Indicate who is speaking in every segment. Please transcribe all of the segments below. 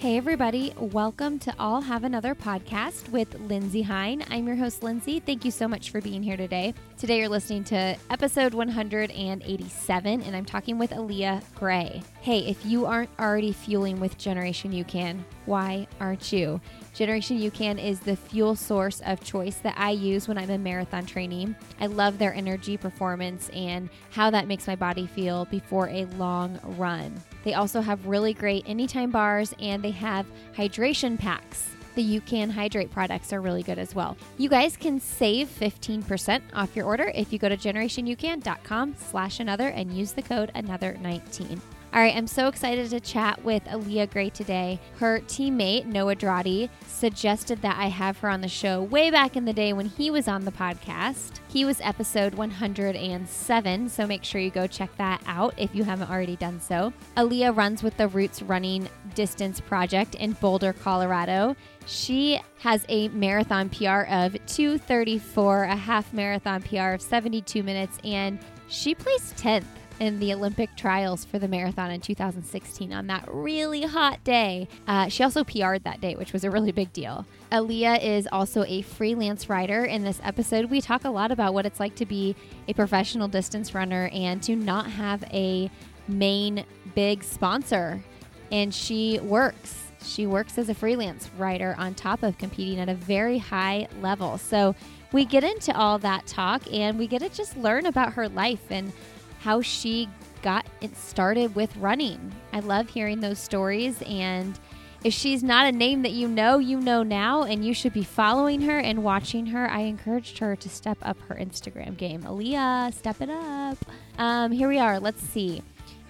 Speaker 1: Hey, everybody. Welcome to I'll Have Another podcast with Lindsay Hein. I'm your host, Lindsay. Thank you so much for being here today. Today, you're listening to episode 187, and I'm talking with Alia Gray. Hey, if you aren't already fueling with Generation UCAN, why aren't you? Generation UCAN is the fuel source of choice that I use when I'm in marathon training. I love their energy performance and how that makes my body feel before a long run. They also have really great anytime bars and they have hydration packs. The UCAN Hydrate products are really good as well. You guys can save 15% off your order if you go to generationucan.com slash another and use the code another19. All right, I'm so excited to chat with Alia Gray today. Her teammate, Noah Droddy, suggested that I have her on the show way back in the day when he was on the podcast. He was episode 107, so make sure you go check that out if you haven't already done so. Alia runs with the Roots Running Distance Project in Boulder, Colorado. She has a marathon PR of 234, a half marathon PR of 72 minutes, and she placed 10th in the Olympic trials for the marathon in 2016 on that really hot day. Uh, she also PR'd that day, which was a really big deal. Alia is also a freelance writer. In this episode, we talk a lot about what it's like to be a professional distance runner and to not have a main big sponsor. And she works. She works as a freelance writer on top of competing at a very high level. So we get into all that talk and we get to just learn about her life and how she got it started with running. I love hearing those stories. And if she's not a name that you know, you know now, and you should be following her and watching her. I encouraged her to step up her Instagram game. Alia, step it up. Um, here we are. Let's see.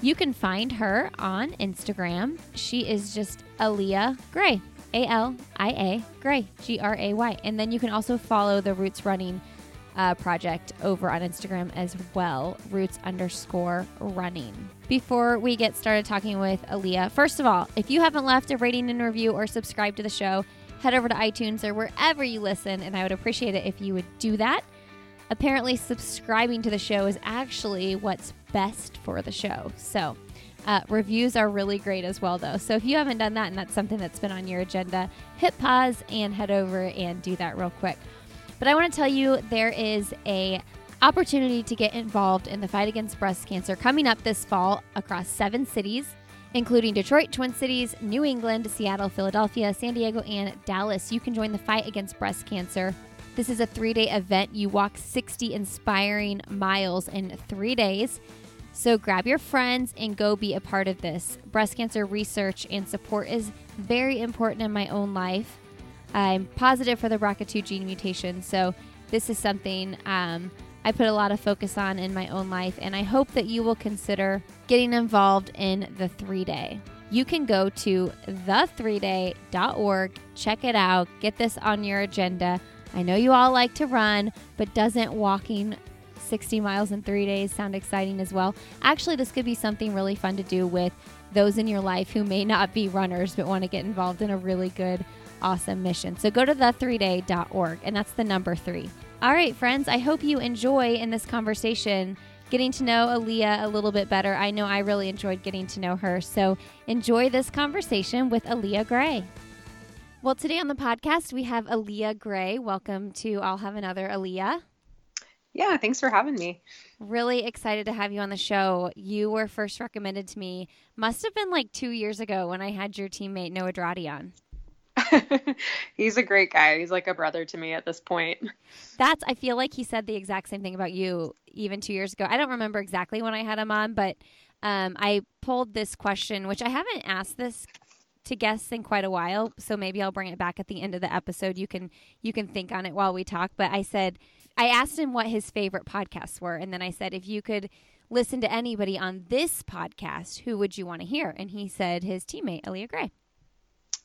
Speaker 1: You can find her on Instagram. She is just Alia Gray, A L I A Gray, G R A Y. And then you can also follow the Roots Running uh, project over on Instagram as well, roots underscore running. Before we get started talking with Alia, first of all, if you haven't left a rating and review or subscribed to the show, head over to iTunes or wherever you listen, and I would appreciate it if you would do that. Apparently, subscribing to the show is actually what's best for the show. So, uh, reviews are really great as well, though. So if you haven't done that and that's something that's been on your agenda, hit pause and head over and do that real quick. But I want to tell you there is a opportunity to get involved in the fight against breast cancer coming up this fall across seven cities, including Detroit, Twin Cities, New England, Seattle, Philadelphia, San Diego, and Dallas. You can join the fight against breast cancer. This is a three day event. You walk 60 inspiring miles in three days. So grab your friends and go be a part of this. Breast cancer research and support is very important in my own life. I'm positive for the BRCA2 gene mutation, so this is something um, I put a lot of focus on in my own life, and I hope that you will consider getting involved in the three day. You can go to the3day.org, check it out, get this on your agenda. I know you all like to run, but doesn't walking 60 miles in three days sound exciting as well? Actually, this could be something really fun to do with those in your life who may not be runners but want to get involved in a really good awesome mission. So go to the3day.org, and that's the number three. All right, friends, I hope you enjoy in this conversation getting to know Alia a little bit better. I know I really enjoyed getting to know her. So enjoy this conversation with Alia Gray. Well, today on the podcast, we have Alia Gray. Welcome to I'll Have Another Alia.
Speaker 2: Yeah, thanks for having me.
Speaker 1: Really excited to have you on the show. You were first recommended to me, must have been like two years ago when I had your teammate Noah Droddy on.
Speaker 2: he's a great guy. He's like a brother to me at this point.
Speaker 1: That's I feel like he said the exact same thing about you even 2 years ago. I don't remember exactly when I had him on, but um, I pulled this question which I haven't asked this to guests in quite a while, so maybe I'll bring it back at the end of the episode. You can you can think on it while we talk, but I said I asked him what his favorite podcasts were and then I said if you could listen to anybody on this podcast, who would you want to hear? And he said his teammate, Alia Gray.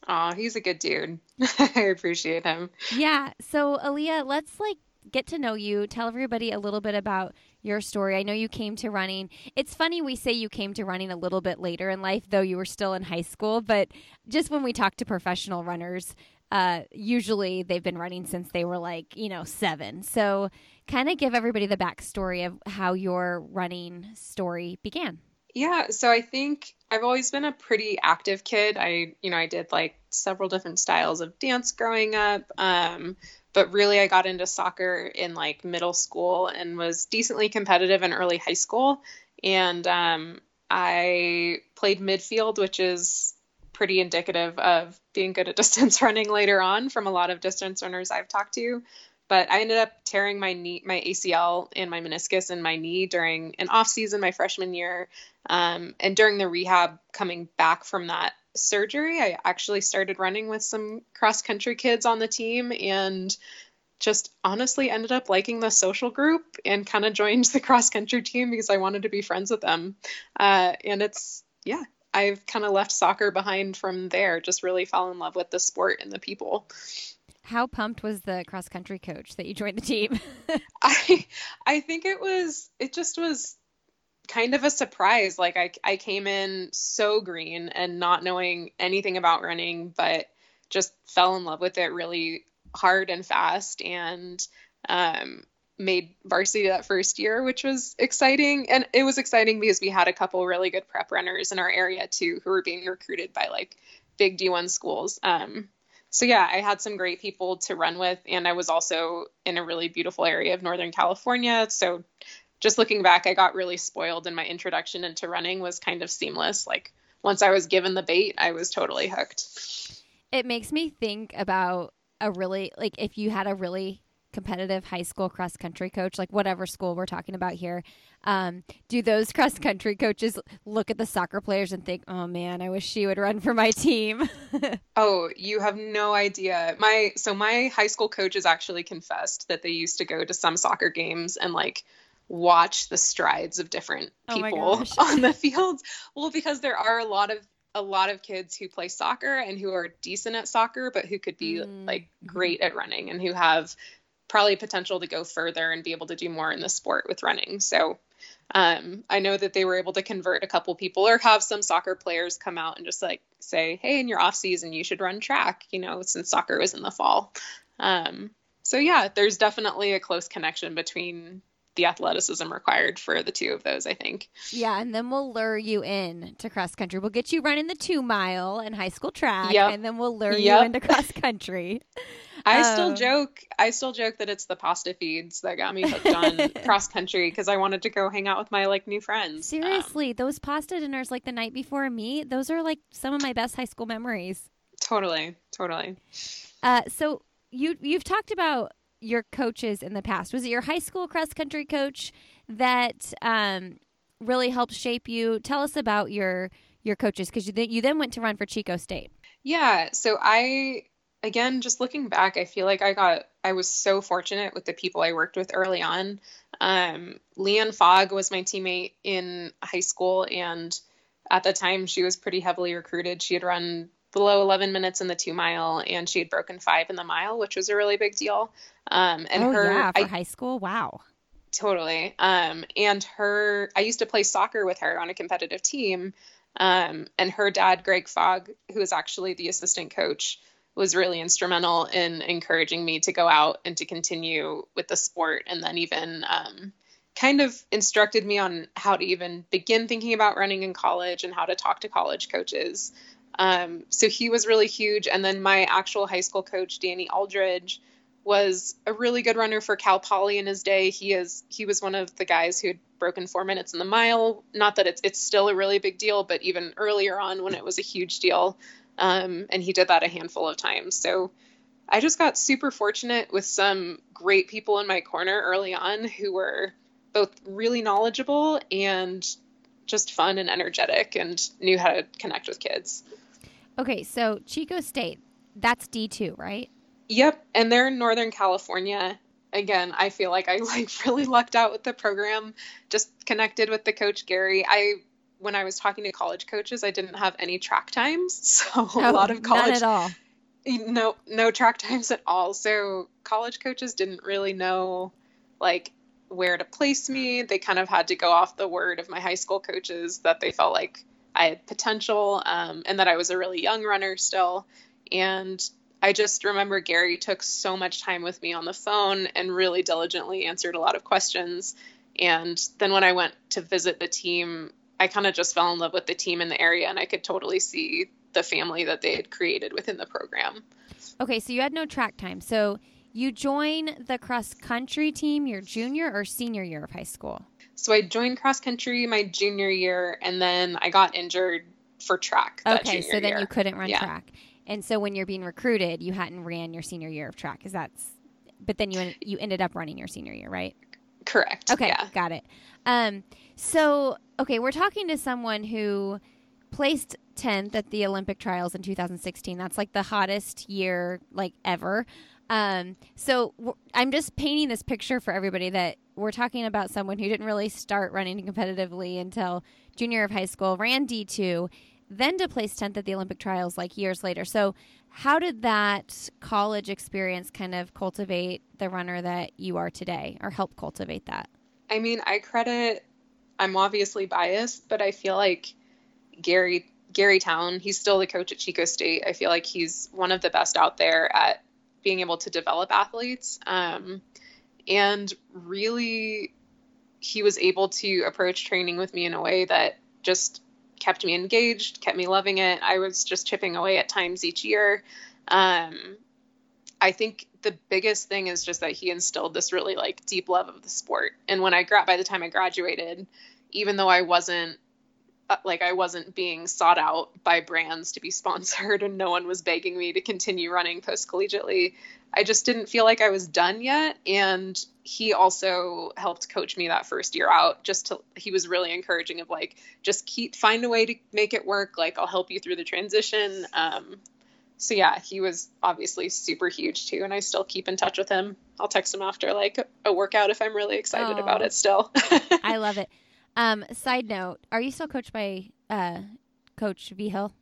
Speaker 2: Oh, he's a good dude. I appreciate him.
Speaker 1: Yeah. So, Alia, let's like get to know you. Tell everybody a little bit about your story. I know you came to running. It's funny we say you came to running a little bit later in life, though you were still in high school. But just when we talk to professional runners, uh, usually they've been running since they were like, you know, seven. So, kind of give everybody the backstory of how your running story began.
Speaker 2: Yeah, so I think I've always been a pretty active kid. I, you know, I did like several different styles of dance growing up. Um, but really I got into soccer in like middle school and was decently competitive in early high school. And um, I played midfield, which is pretty indicative of being good at distance running later on from a lot of distance runners I've talked to. But I ended up tearing my knee, my ACL and my meniscus in my knee during an off season my freshman year. Um, and during the rehab coming back from that surgery, I actually started running with some cross country kids on the team and just honestly ended up liking the social group and kind of joined the cross country team because I wanted to be friends with them. Uh, and it's, yeah, I've kind of left soccer behind from there, just really fell in love with the sport and the people.
Speaker 1: How pumped was the cross country coach that you joined the team?
Speaker 2: I I think it was it just was kind of a surprise. Like I I came in so green and not knowing anything about running, but just fell in love with it really hard and fast and um, made varsity that first year, which was exciting. And it was exciting because we had a couple really good prep runners in our area too who were being recruited by like big D1 schools. Um, so yeah, I had some great people to run with, and I was also in a really beautiful area of Northern California. So just looking back, I got really spoiled, and my introduction into running was kind of seamless. Like once I was given the bait, I was totally hooked.
Speaker 1: It makes me think about a really like if you had a really competitive high school cross country coach, like whatever school we're talking about here, um, do those cross country coaches look at the soccer players and think, "Oh man, I wish she would run for my team"?
Speaker 2: oh, you have no idea. My so my high school coaches actually confessed that they used to go to some soccer games and like watch the strides of different oh people oh on the fields. Well, because there are a lot of a lot of kids who play soccer and who are decent at soccer, but who could be mm. like great at running and who have probably potential to go further and be able to do more in the sport with running. So um, I know that they were able to convert a couple people or have some soccer players come out and just like say, hey, in your off season, you should run track, you know, since soccer was in the fall. Um, so yeah, there's definitely a close connection between the athleticism required for the two of those, I think.
Speaker 1: Yeah, and then we'll lure you in to cross country. We'll get you running the two mile and high school track, yep. and then we'll lure yep. you into cross country.
Speaker 2: I um, still joke. I still joke that it's the pasta feeds that got me hooked on cross country because I wanted to go hang out with my like new friends.
Speaker 1: Seriously, um, those pasta dinners like the night before me, those are like some of my best high school memories.
Speaker 2: Totally, totally.
Speaker 1: Uh, so you you've talked about your coaches in the past? Was it your high school cross country coach that um, really helped shape you? Tell us about your your coaches because you, th- you then went to run for Chico State.
Speaker 2: Yeah, so I again just looking back, I feel like I got I was so fortunate with the people I worked with early on. Um, Leanne Fogg was my teammate in high school, and at the time she was pretty heavily recruited. She had run below 11 minutes in the two mile and she had broken five in the mile which was a really big deal. Um, and
Speaker 1: oh,
Speaker 2: her
Speaker 1: yeah, for I, high school? Wow.
Speaker 2: Totally. Um, and her i used to play soccer with her on a competitive team. Um, and her dad greg fogg who is actually the assistant coach was really instrumental in encouraging me to go out and to continue with the sport and then even um, kind of instructed me on how to even begin thinking about running in college and how to talk to college coaches um, so he was really huge. And then my actual high school coach, Danny Aldridge, was a really good runner for Cal Poly in his day. He is he was one of the guys who had broken four minutes in the mile. Not that it's it's still a really big deal, but even earlier on when it was a huge deal, um, and he did that a handful of times. So I just got super fortunate with some great people in my corner early on who were both really knowledgeable and just fun and energetic and knew how to connect with kids.
Speaker 1: Okay, so Chico State, that's D2, right?
Speaker 2: Yep, and they're in Northern California. Again, I feel like I like really lucked out with the program. Just connected with the coach Gary. I when I was talking to college coaches, I didn't have any track times, so oh, a lot of college
Speaker 1: none at all.
Speaker 2: No, no track times at all. So college coaches didn't really know like where to place me. They kind of had to go off the word of my high school coaches that they felt like I had potential um, and that I was a really young runner still. And I just remember Gary took so much time with me on the phone and really diligently answered a lot of questions. And then when I went to visit the team I kind of just fell in love with the team in the area and I could totally see the family that they had created within the program.
Speaker 1: Okay, so you had no track time. So you join the cross country team your junior or senior year of high school?
Speaker 2: So I joined cross country my junior year and then I got injured for track.
Speaker 1: okay, so then
Speaker 2: year.
Speaker 1: you couldn't run
Speaker 2: yeah.
Speaker 1: track. And so when you're being recruited, you hadn't ran your senior year of track. Is that but then you you ended up running your senior year, right?
Speaker 2: Correct.
Speaker 1: Okay,
Speaker 2: yeah.
Speaker 1: got it. Um so okay, we're talking to someone who placed 10th at the Olympic trials in 2016. That's like the hottest year like ever. Um, so w- I'm just painting this picture for everybody that we're talking about someone who didn't really start running competitively until junior of high school, ran D2, then to place 10th at the Olympic trials like years later. So how did that college experience kind of cultivate the runner that you are today or help cultivate that?
Speaker 2: I mean, I credit I'm obviously biased, but I feel like Gary Gary Towne, he's still the coach at Chico State. I feel like he's one of the best out there at being able to develop athletes. Um, and really, he was able to approach training with me in a way that just kept me engaged, kept me loving it. I was just chipping away at times each year. Um, I think the biggest thing is just that he instilled this really like deep love of the sport. And when I gra- by the time I graduated, even though I wasn't like I wasn't being sought out by brands to be sponsored and no one was begging me to continue running post collegiately. I just didn't feel like I was done yet. And he also helped coach me that first year out. Just to, he was really encouraging of like, just keep, find a way to make it work. Like, I'll help you through the transition. Um, so yeah, he was obviously super huge too. And I still keep in touch with him. I'll text him after like a workout if I'm really excited about it still.
Speaker 1: I love it. Um, side note: Are you still coached by uh, Coach Vigil?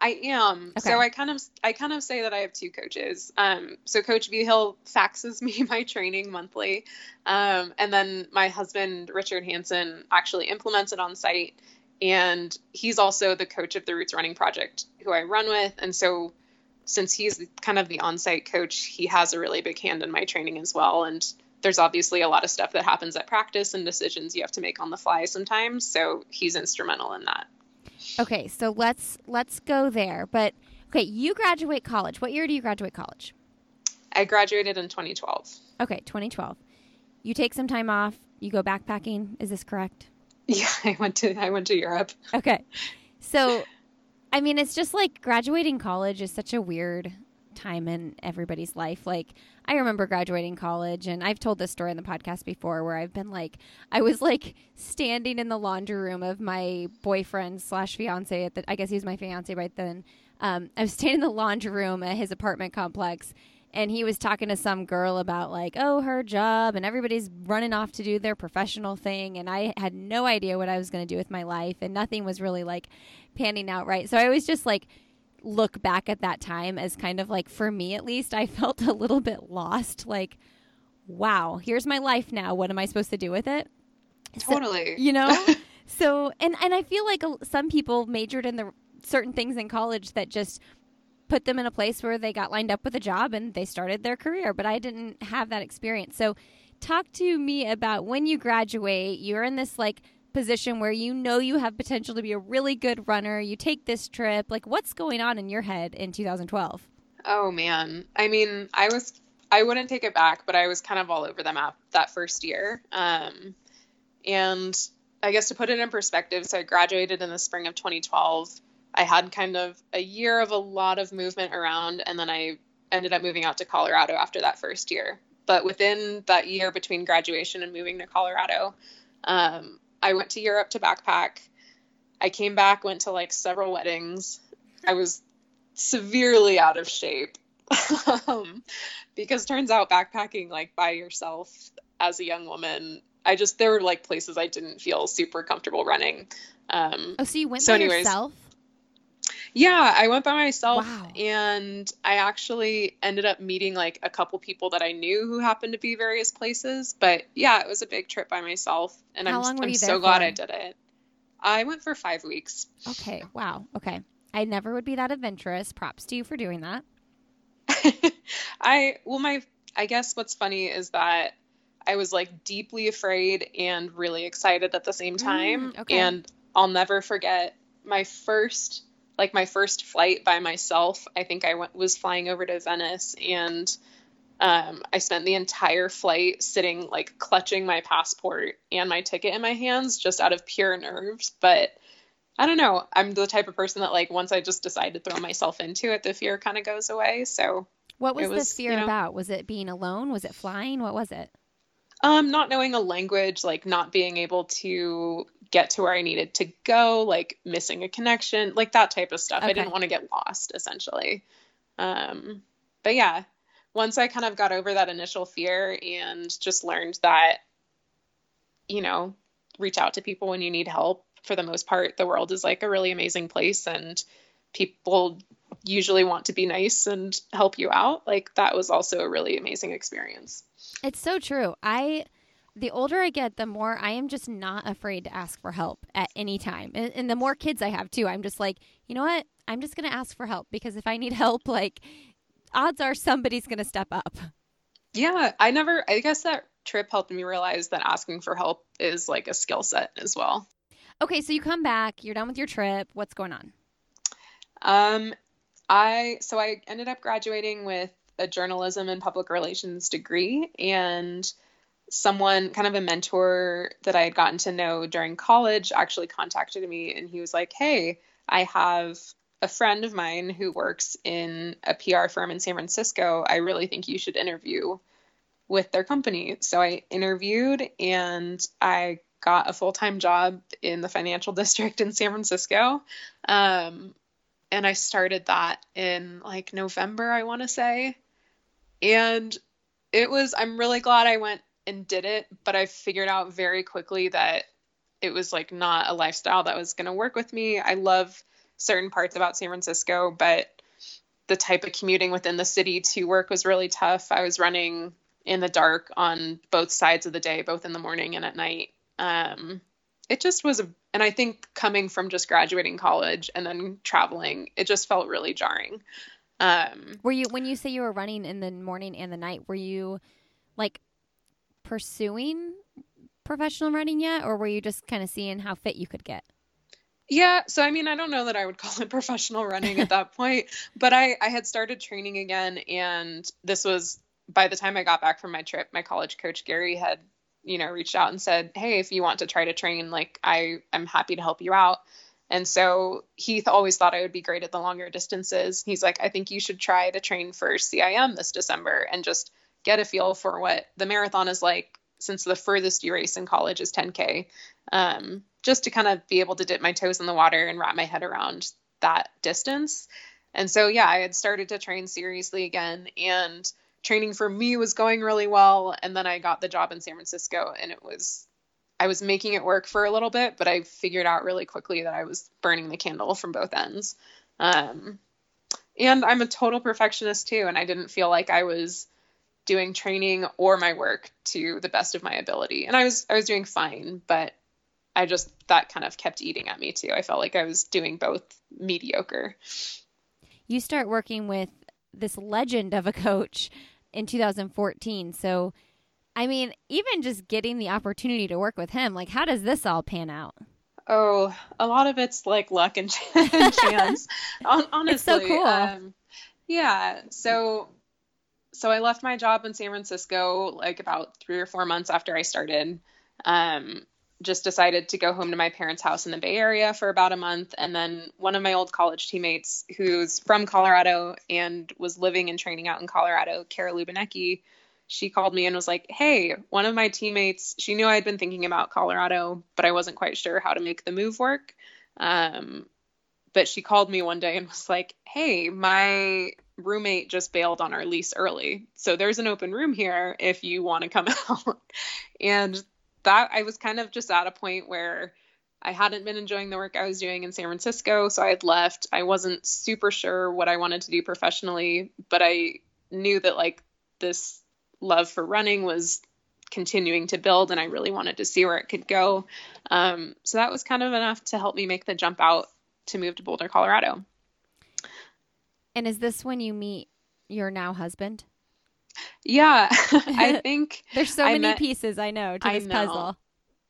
Speaker 2: I am. Okay. So I kind of I kind of say that I have two coaches. Um, so Coach Vigil faxes me my training monthly, um, and then my husband Richard Hansen actually implements it on site, and he's also the coach of the Roots Running Project, who I run with, and so since he's kind of the on-site coach, he has a really big hand in my training as well, and there's obviously a lot of stuff that happens at practice and decisions you have to make on the fly sometimes. So he's instrumental in that.
Speaker 1: Okay, so let's let's go there. But okay, you graduate college. What year do you graduate college?
Speaker 2: I graduated in 2012.
Speaker 1: Okay, 2012. You take some time off. You go backpacking. Is this correct?
Speaker 2: Yeah, I went to I went to Europe.
Speaker 1: Okay. So I mean, it's just like graduating college is such a weird time in everybody's life. Like I remember graduating college, and I've told this story in the podcast before, where I've been like, I was like standing in the laundry room of my boyfriend slash fiance at the, I guess he was my fiance right then. Um, I was standing in the laundry room at his apartment complex, and he was talking to some girl about like, oh, her job, and everybody's running off to do their professional thing, and I had no idea what I was going to do with my life, and nothing was really like panning out right. So I was just like look back at that time as kind of like, for me at least, I felt a little bit lost. Like, wow, here's my life now. What am I supposed to do with it?
Speaker 2: Totally.
Speaker 1: So, you know? so, and, and I feel like some people majored in the certain things in college that just put them in a place where they got lined up with a job and they started their career, but I didn't have that experience. So, talk to me about when you graduate, you're in this like position where you know you have potential to be a really good runner, you take this trip, like what's going on in your head in 2012?
Speaker 2: Oh man. I mean, I was I wouldn't take it back, but I was kind of all over the map that first year. Um, and I guess to put it in perspective, so I graduated in the spring of 2012. I had kind of a year of a lot of movement around, and then I ended up moving out to Colorado after that first year. But within that year between graduation and moving to Colorado, um, I went to Europe to backpack. I came back, went to like several weddings. I was severely out of shape um, because turns out backpacking like by yourself as a young woman, I just there were like places I didn't feel super comfortable running. Um,
Speaker 1: oh, so you went so by anyways, yourself?
Speaker 2: Yeah, I went by myself wow. and I actually ended up meeting like a couple people that I knew who happened to be various places. But yeah, it was a big trip by myself and
Speaker 1: How
Speaker 2: I'm,
Speaker 1: I'm
Speaker 2: so
Speaker 1: for?
Speaker 2: glad I did it. I went for five weeks.
Speaker 1: Okay. Wow. Okay. I never would be that adventurous. Props to you for doing that.
Speaker 2: I, well, my, I guess what's funny is that I was like deeply afraid and really excited at the same
Speaker 1: Mm,
Speaker 2: time.
Speaker 1: okay.
Speaker 2: And I'll never forget my first like my first flight by myself. I think I went was flying over to Venice and um, I spent the entire flight sitting like clutching my passport and my ticket in my hands just out of pure nerves. But I don't know. I'm the type of person that like once I just decide to throw myself into it, the fear kind of goes away. So
Speaker 1: What was,
Speaker 2: was,
Speaker 1: the fear
Speaker 2: you know-
Speaker 1: about? Was it being alone? Was it flying? What was it?
Speaker 2: Um, not knowing a language, like not being able to get to where I needed to go, like missing a connection, like that type of stuff. I didn't want to get lost, essentially. Um, but yeah, once I kind of got over that initial fear and just learned that, you know, reach out to people when you need help. For the most part, the world is like a really amazing place and people usually want to be nice and help you out. Like that was also a really amazing experience.
Speaker 1: It's so true. I the older I get, the more I am just not afraid to ask for help at any time. And, and the more kids I have too, I'm just like, you know what? I'm just going to ask for help because if I need help, like odds are somebody's going to step up.
Speaker 2: Yeah, I never, I guess that trip helped me realize that asking for help is like a skill set as well.
Speaker 1: Okay, so you come back, you're done with your trip. What's going on?
Speaker 2: Um, I, so I ended up graduating with a journalism and public relations degree, and someone, kind of a mentor that I had gotten to know during college, actually contacted me and he was like, Hey, I have a friend of mine who works in a PR firm in San Francisco. I really think you should interview with their company. So I interviewed and I got a full time job in the financial district in San Francisco. Um, and I started that in like November, I want to say. And it was, I'm really glad I went and did it, but I figured out very quickly that it was like not a lifestyle that was going to work with me. I love certain parts about San Francisco, but the type of commuting within the city to work was really tough. I was running in the dark on both sides of the day, both in the morning and at night. Um, it just was a, and I think coming from just graduating college and then traveling, it just felt really jarring. Um,
Speaker 1: Were you when you say you were running in the morning and the night, were you like pursuing professional running yet or were you just kind of seeing how fit you could get?
Speaker 2: Yeah, so I mean, I don't know that I would call it professional running at that point, but I I had started training again and this was by the time I got back from my trip, my college coach Gary had, you know, reached out and said, "Hey, if you want to try to train, like I I'm happy to help you out." And so he th- always thought I would be great at the longer distances. He's like, "I think you should try to train for CIM this December and just get a feel for what the marathon is like since the furthest you race in college is 10k." Um, just to kind of be able to dip my toes in the water and wrap my head around that distance. And so, yeah, I had started to train seriously again, and training for me was going really well. And then I got the job in San Francisco, and it was, I was making it work for a little bit, but I figured out really quickly that I was burning the candle from both ends. Um, and I'm a total perfectionist too, and I didn't feel like I was doing training or my work to the best of my ability. And I was I was doing fine, but I just that kind of kept eating at me too. I felt like I was doing both mediocre.
Speaker 1: You start working with this legend of a coach in 2014. So, I mean, even just getting the opportunity to work with him, like, how does this all pan out?
Speaker 2: Oh, a lot of it's like luck and chance. Honestly,
Speaker 1: It's so cool.
Speaker 2: Um, yeah. So, so I left my job in San Francisco like about three or four months after I started. Um, just decided to go home to my parents' house in the Bay Area for about a month. And then one of my old college teammates, who's from Colorado and was living and training out in Colorado, Kara Lubinecki, she called me and was like, Hey, one of my teammates, she knew I'd been thinking about Colorado, but I wasn't quite sure how to make the move work. Um, but she called me one day and was like, Hey, my roommate just bailed on our lease early. So there's an open room here if you want to come out. and that I was kind of just at a point where I hadn't been enjoying the work I was doing in San Francisco, so I had left. I wasn't super sure what I wanted to do professionally, but I knew that like this love for running was continuing to build and I really wanted to see where it could go. Um, so that was kind of enough to help me make the jump out to move to Boulder, Colorado.
Speaker 1: And is this when you meet your now husband?
Speaker 2: Yeah, I think
Speaker 1: there's so I many met, pieces I know to this know, puzzle.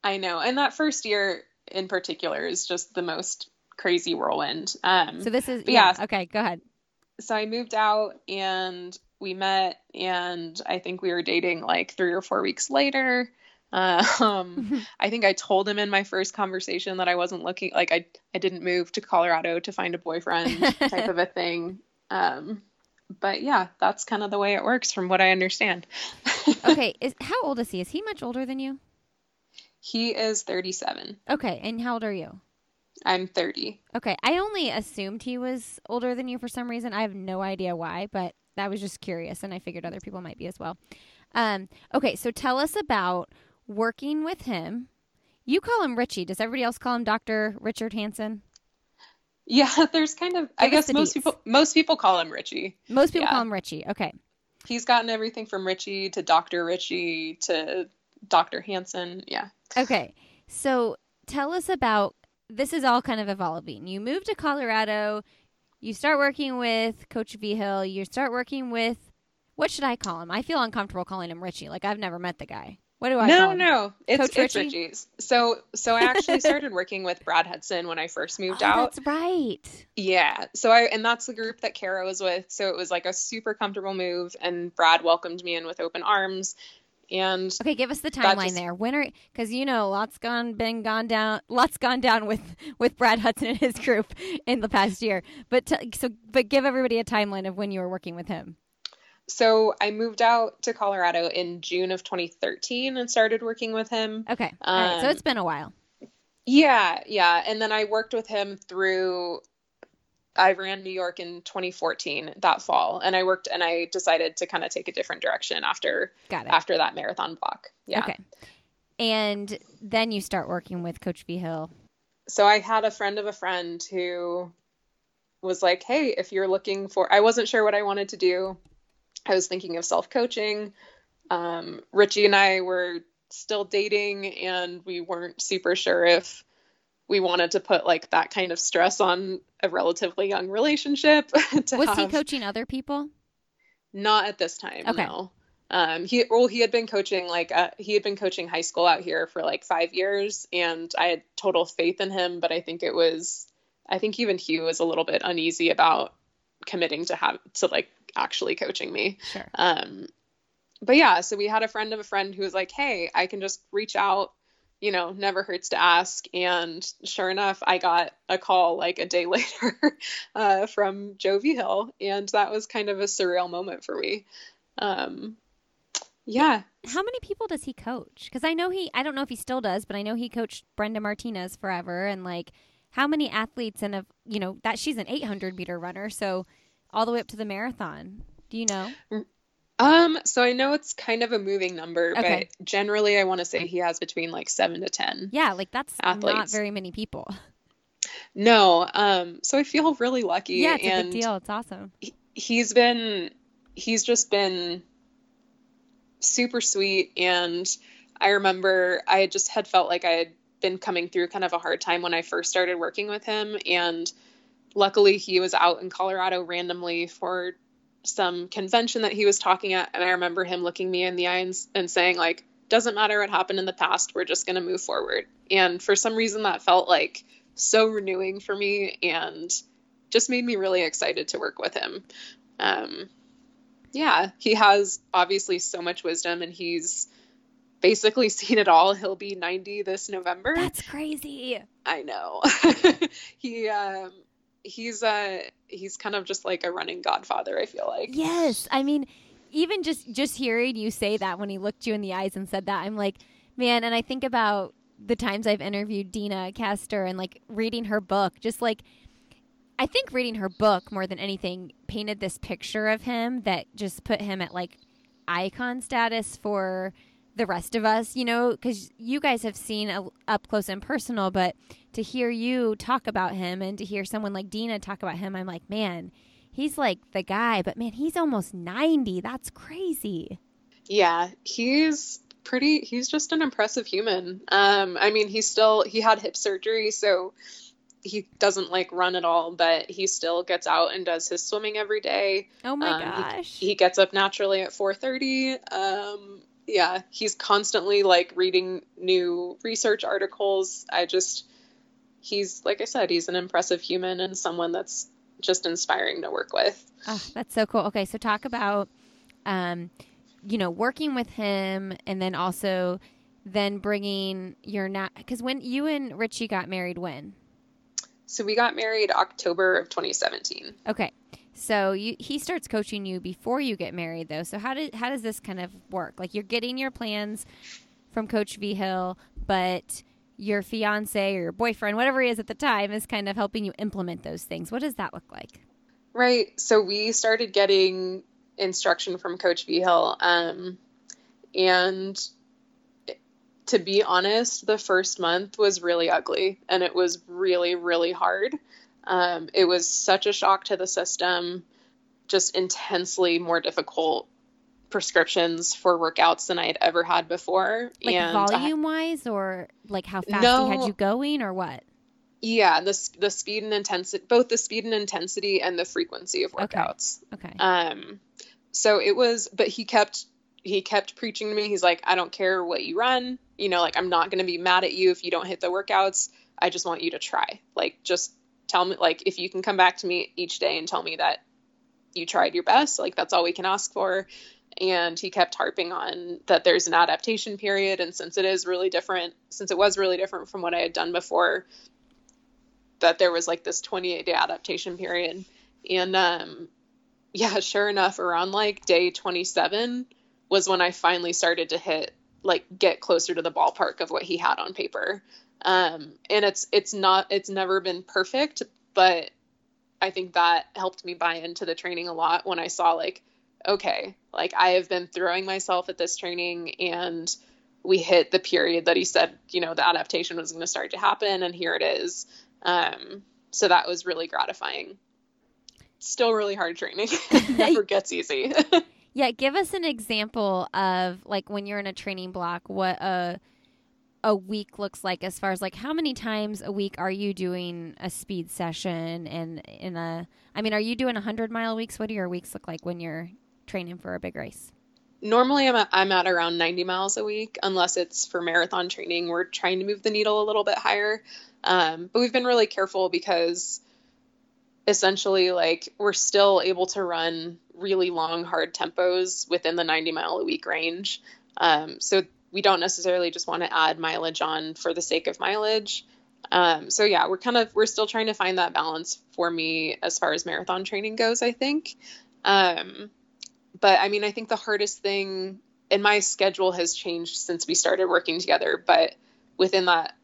Speaker 2: I know, and that first year in particular is just the most crazy whirlwind. Um,
Speaker 1: so this is yeah, yeah. Okay, go ahead.
Speaker 2: So I moved out and we met, and I think we were dating like three or four weeks later. Um, I think I told him in my first conversation that I wasn't looking like I I didn't move to Colorado to find a boyfriend type of a thing. Um, but yeah, that's kind of the way it works from what I understand.
Speaker 1: okay, is how old is he? Is he much older than you?
Speaker 2: He is 37.
Speaker 1: Okay, and how old are you?
Speaker 2: I'm 30.
Speaker 1: Okay, I only assumed he was older than you for some reason. I have no idea why, but that was just curious and I figured other people might be as well. Um, okay, so tell us about working with him. You call him Richie. Does everybody else call him Dr. Richard Hansen?
Speaker 2: Yeah, there's kind of Give I guess most deets. people most people call him Richie.
Speaker 1: Most people yeah. call him Richie. Okay.
Speaker 2: He's gotten everything from Richie to Dr. Richie to Dr. Hansen. Yeah.
Speaker 1: Okay. So tell us about this is all kind of evolving. You move to Colorado, you start working with Coach Vigil, you start working with what should I call him? I feel uncomfortable calling him Richie. Like I've never met the guy. What do I?
Speaker 2: No, no, it's Coach it's Richie? Richie's. So, so I actually started working with Brad Hudson when I first moved
Speaker 1: oh,
Speaker 2: out.
Speaker 1: That's right.
Speaker 2: Yeah. So I and that's the group that Kara was with. So it was like a super comfortable move, and Brad welcomed me in with open arms. And
Speaker 1: okay, give us the timeline just, there. When are because you know lots gone been gone down, lots gone down with with Brad Hudson and his group in the past year. But t- so, but give everybody a timeline of when you were working with him.
Speaker 2: So I moved out to Colorado in June of 2013 and started working with him.
Speaker 1: Okay. All um, right. So it's been a while.
Speaker 2: Yeah, yeah. And then I worked with him through I ran New York in 2014 that fall, and I worked and I decided to kind of take a different direction after Got it. after that marathon block. Yeah. Okay.
Speaker 1: And then you start working with Coach Vigil.
Speaker 2: So I had a friend of a friend who was like, "Hey, if you're looking for," I wasn't sure what I wanted to do. I was thinking of self coaching. Um, Richie and I were still dating, and we weren't super sure if we wanted to put like that kind of stress on a relatively young relationship.
Speaker 1: was have... he coaching other people?
Speaker 2: Not at this time. Okay. No. Um, he well, he had been coaching like uh, he had been coaching high school out here for like five years, and I had total faith in him. But I think it was, I think even he was a little bit uneasy about committing to have to like actually coaching me.
Speaker 1: Sure.
Speaker 2: Um, but yeah, so we had a friend of a friend who was like, "Hey, I can just reach out. You know, never hurts to ask." And sure enough, I got a call like a day later uh, from Joe Vigil. and that was kind of a surreal moment for me. Um, yeah.
Speaker 1: How many people does he coach? Because I know he, I don't know if he still does, but I know he coached Brenda Martinez forever, and like, how many athletes and a, you know, that she's an 800 meter runner, so all the way up to the marathon. Do you know?
Speaker 2: Um, so I know it's kind of a moving number, okay. but generally I want to say he has between like seven to ten.
Speaker 1: Yeah, like that's athletes. not very many people.
Speaker 2: No, um, so I feel really lucky.
Speaker 1: Yeah, it's and a big deal. It's awesome.
Speaker 2: He, he's been, he's just been super sweet, and I remember I just had felt like I had been coming through kind of a hard time when I first started working with him, and luckily he was out in Colorado randomly for some convention that he was talking at and I remember him looking me in the eyes and saying like doesn't matter what happened in the past we're just going to move forward. And for some reason that felt like so renewing for me and just made me really excited to work with him. Um, yeah he has obviously so much wisdom and he's basically seen it all. He'll be 90 this november.
Speaker 1: That's crazy.
Speaker 2: I know. He um he's uh he's kind of just like a running godfather i feel like.
Speaker 1: Yes i mean even just just hearing you say that when he looked you in the eyes and said that i'm like man and i think about the times i've interviewed deena kastor and like reading her book just like i think reading her book more than anything painted this picture of him that just put him at like icon status for the rest of us, you know, because you guys have seen a, up close and personal, but to hear you talk about him and to hear someone like Deena talk about him, I'm like, man, he's like the guy, but man, he's almost 90. That's crazy.
Speaker 2: Yeah, he's pretty, he's just an impressive human. Um, I mean, he's still, he had hip surgery, so he doesn't like run at all, but he still gets out and does his swimming every day.
Speaker 1: Oh my
Speaker 2: Um,
Speaker 1: gosh.
Speaker 2: He, he gets up naturally at 4:30. Um, yeah, he's constantly like reading new research articles. I just he's like I said, he's an impressive human and someone that's just inspiring to work with.
Speaker 1: Oh, that's so cool. Okay, so talk about, um, you know, working with him, and then also then bringing your not because when you and Richie got married, when?
Speaker 2: So we got married October of 2017.
Speaker 1: Okay, so you he starts coaching you before you get married, though. So how did how does this kind of work? Like you're getting your plans from Coach Vigil, but your fiance or your boyfriend, whatever he is at the time, is kind of helping you implement those things. What does that look like?
Speaker 2: Right. So we started getting instruction from Coach Vigil. Um, and to be honest, the first month was really ugly and it was really, really hard. Um, it was such a shock to the system, just intensely more difficult prescriptions for workouts than I had ever had before.
Speaker 1: Like
Speaker 2: and
Speaker 1: volume wise, or like how fast he
Speaker 2: No.
Speaker 1: had you going, or what?
Speaker 2: yeah, the, the speed and intensity, both the speed and intensity and the frequency of
Speaker 1: Okay.
Speaker 2: workouts.
Speaker 1: Okay.
Speaker 2: Um, so it was, but he kept he kept preaching to me. He's like, I don't care what you run. You know, like I'm not going to be mad at you if you don't hit the workouts. I just want you to try. Like, just tell me, like, if you can come back to me each day and tell me that you tried your best, like that's all we can ask for. And he kept harping on that there's an adaptation period, and since it is really different, since it was really different from what I had done before, that there was like this 28 day adaptation period. And um, yeah, sure enough, around like day 27 was when I finally started to hit like get closer to the ballpark of what he had on paper. Um, and it's it's not it's never been perfect, but I think that helped me buy into the training a lot when I saw like okay, like I have been throwing myself at this training and we hit the period that he said, you know, the adaptation was going to start to happen and here it is. Um, so that was really gratifying. Still really hard training. Never gets easy.
Speaker 1: Yeah, give us an example of like when you're in a training block, what a a week looks like as far as like how many times a week are you doing a speed session and in a I mean, are you doing 100 mile weeks? What do your weeks look like when you're training for a big race?
Speaker 2: Normally I'm at, I'm at around 90 miles a week unless it's for marathon training. We're trying to move the needle a little bit higher. Um, but we've been really careful because essentially like we're still able to run really long hard tempos within the 90 mile a week range. Um, so we don't necessarily just want to add mileage on for the sake of mileage. Um, so yeah, we're kind of we're still trying to find that balance for me as far as marathon training goes, I think. Um, but I mean, I think the hardest thing and my schedule has changed since we started working together, but within that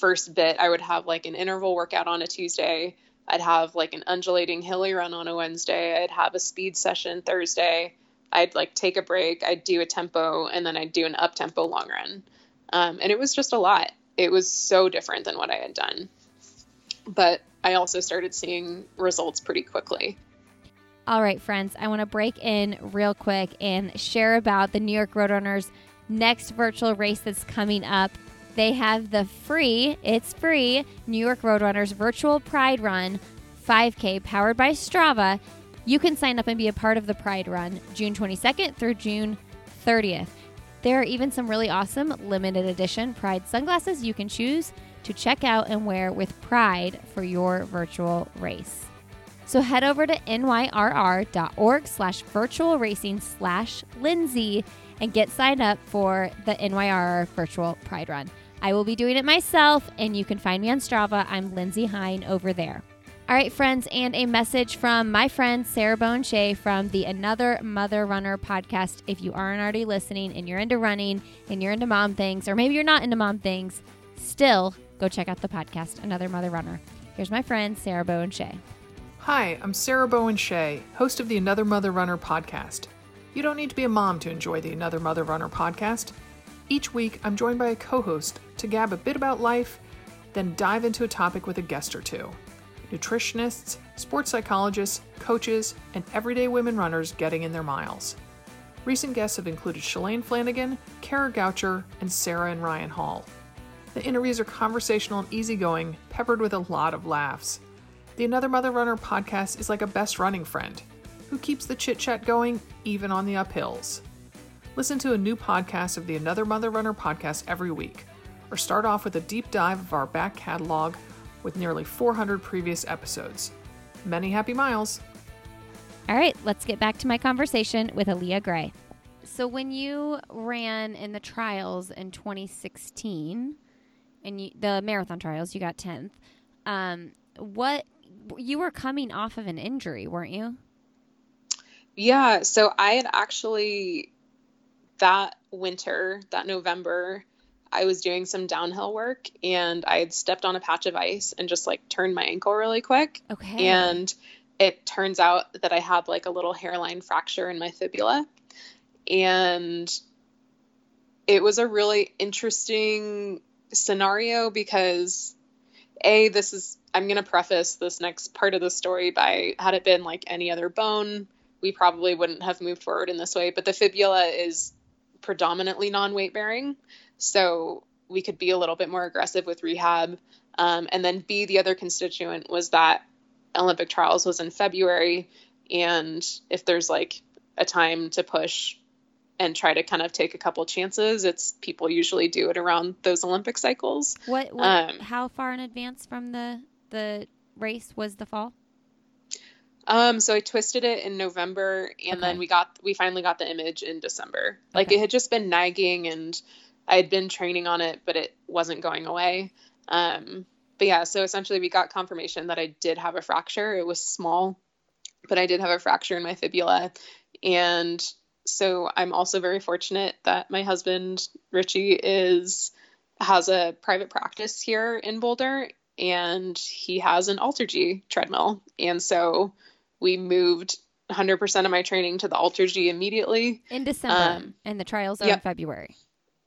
Speaker 2: first bit, I would have like an interval workout on a Tuesday. I'd have like an undulating hilly run on a Wednesday. I'd have a speed session Thursday. I'd like take a break. I'd do a tempo and then I'd do an up tempo long run. Um, and it was just a lot. It was so different than what I had done. But I also started seeing results pretty quickly.
Speaker 1: All right, friends, I want to break in real quick and share about the New York Roadrunners next virtual race that's coming up. They have the free, it's free, New York Roadrunners virtual Pride Run 5K powered by Strava. You can sign up and be a part of the Pride Run June 22nd through June 30th. There are even some really awesome limited edition Pride sunglasses you can choose to check out and wear with pride for your virtual race. So head over to nyrr.org slash virtual racing slash Lindsay and get signed up for the NYRR virtual Pride Run. I will be doing it myself, and you can find me on Strava. I'm Lindsay Hein over there. All right, friends, and a message from my friend Sarah Bowen Shea from the Another Mother Runner podcast. If you aren't already listening and you're into running and you're into mom things, or maybe you're not into mom things, still go check out the podcast, Another Mother Runner. Here's my friend Sarah Bowen Shea.
Speaker 3: Hi, I'm Sarah Bowen Shea, host of the Another Mother Runner podcast. You don't need to be a mom to enjoy the Another Mother Runner podcast. Each week, I'm joined by a co host to gab a bit about life, then dive into a topic with a guest or two. Nutritionists, sports psychologists, coaches, and everyday women runners getting in their miles. Recent guests have included Shalane Flanagan, Kara Goucher, and Sarah and Ryan Hall. The interviews are conversational and easygoing, peppered with a lot of laughs. The Another Mother Runner podcast is like a best running friend who keeps the chit chat going even on the uphills. Listen to a new podcast of the Another Mother Runner podcast every week, or start off with a deep dive of our back catalog with nearly 400 previous episodes. Many happy miles!
Speaker 1: All right, let's get back to my conversation with Alia Gray. So, when you ran in the trials in 2016, and you, the marathon trials, you got 10th. Um, what you were coming off of an injury, weren't you?
Speaker 2: Yeah, so I had actually that winter, that November, I was doing some downhill work and I had stepped on a patch of ice and just like turned my ankle really quick.
Speaker 1: Okay.
Speaker 2: And it turns out that I had like a little hairline fracture in my fibula. And it was a really interesting scenario because a this is i'm going to preface this next part of the story by had it been like any other bone we probably wouldn't have moved forward in this way but the fibula is predominantly non-weight bearing so we could be a little bit more aggressive with rehab um, and then b the other constituent was that olympic trials was in february and if there's like a time to push and try to kind of take a couple chances. It's people usually do it around those Olympic cycles.
Speaker 1: What, what um, how far in advance from the the race was the fall?
Speaker 2: Um, so I twisted it in November and okay. then we got we finally got the image in December. Like okay. it had just been nagging and I had been training on it, but it wasn't going away. Um, but yeah, so essentially we got confirmation that I did have a fracture. It was small, but I did have a fracture in my fibula. And so I'm also very fortunate that my husband Richie is has a private practice here in Boulder and he has an AlterG treadmill. And so we moved 100% of my training to the AlterG immediately
Speaker 1: in December um, and the trials are yep. in February.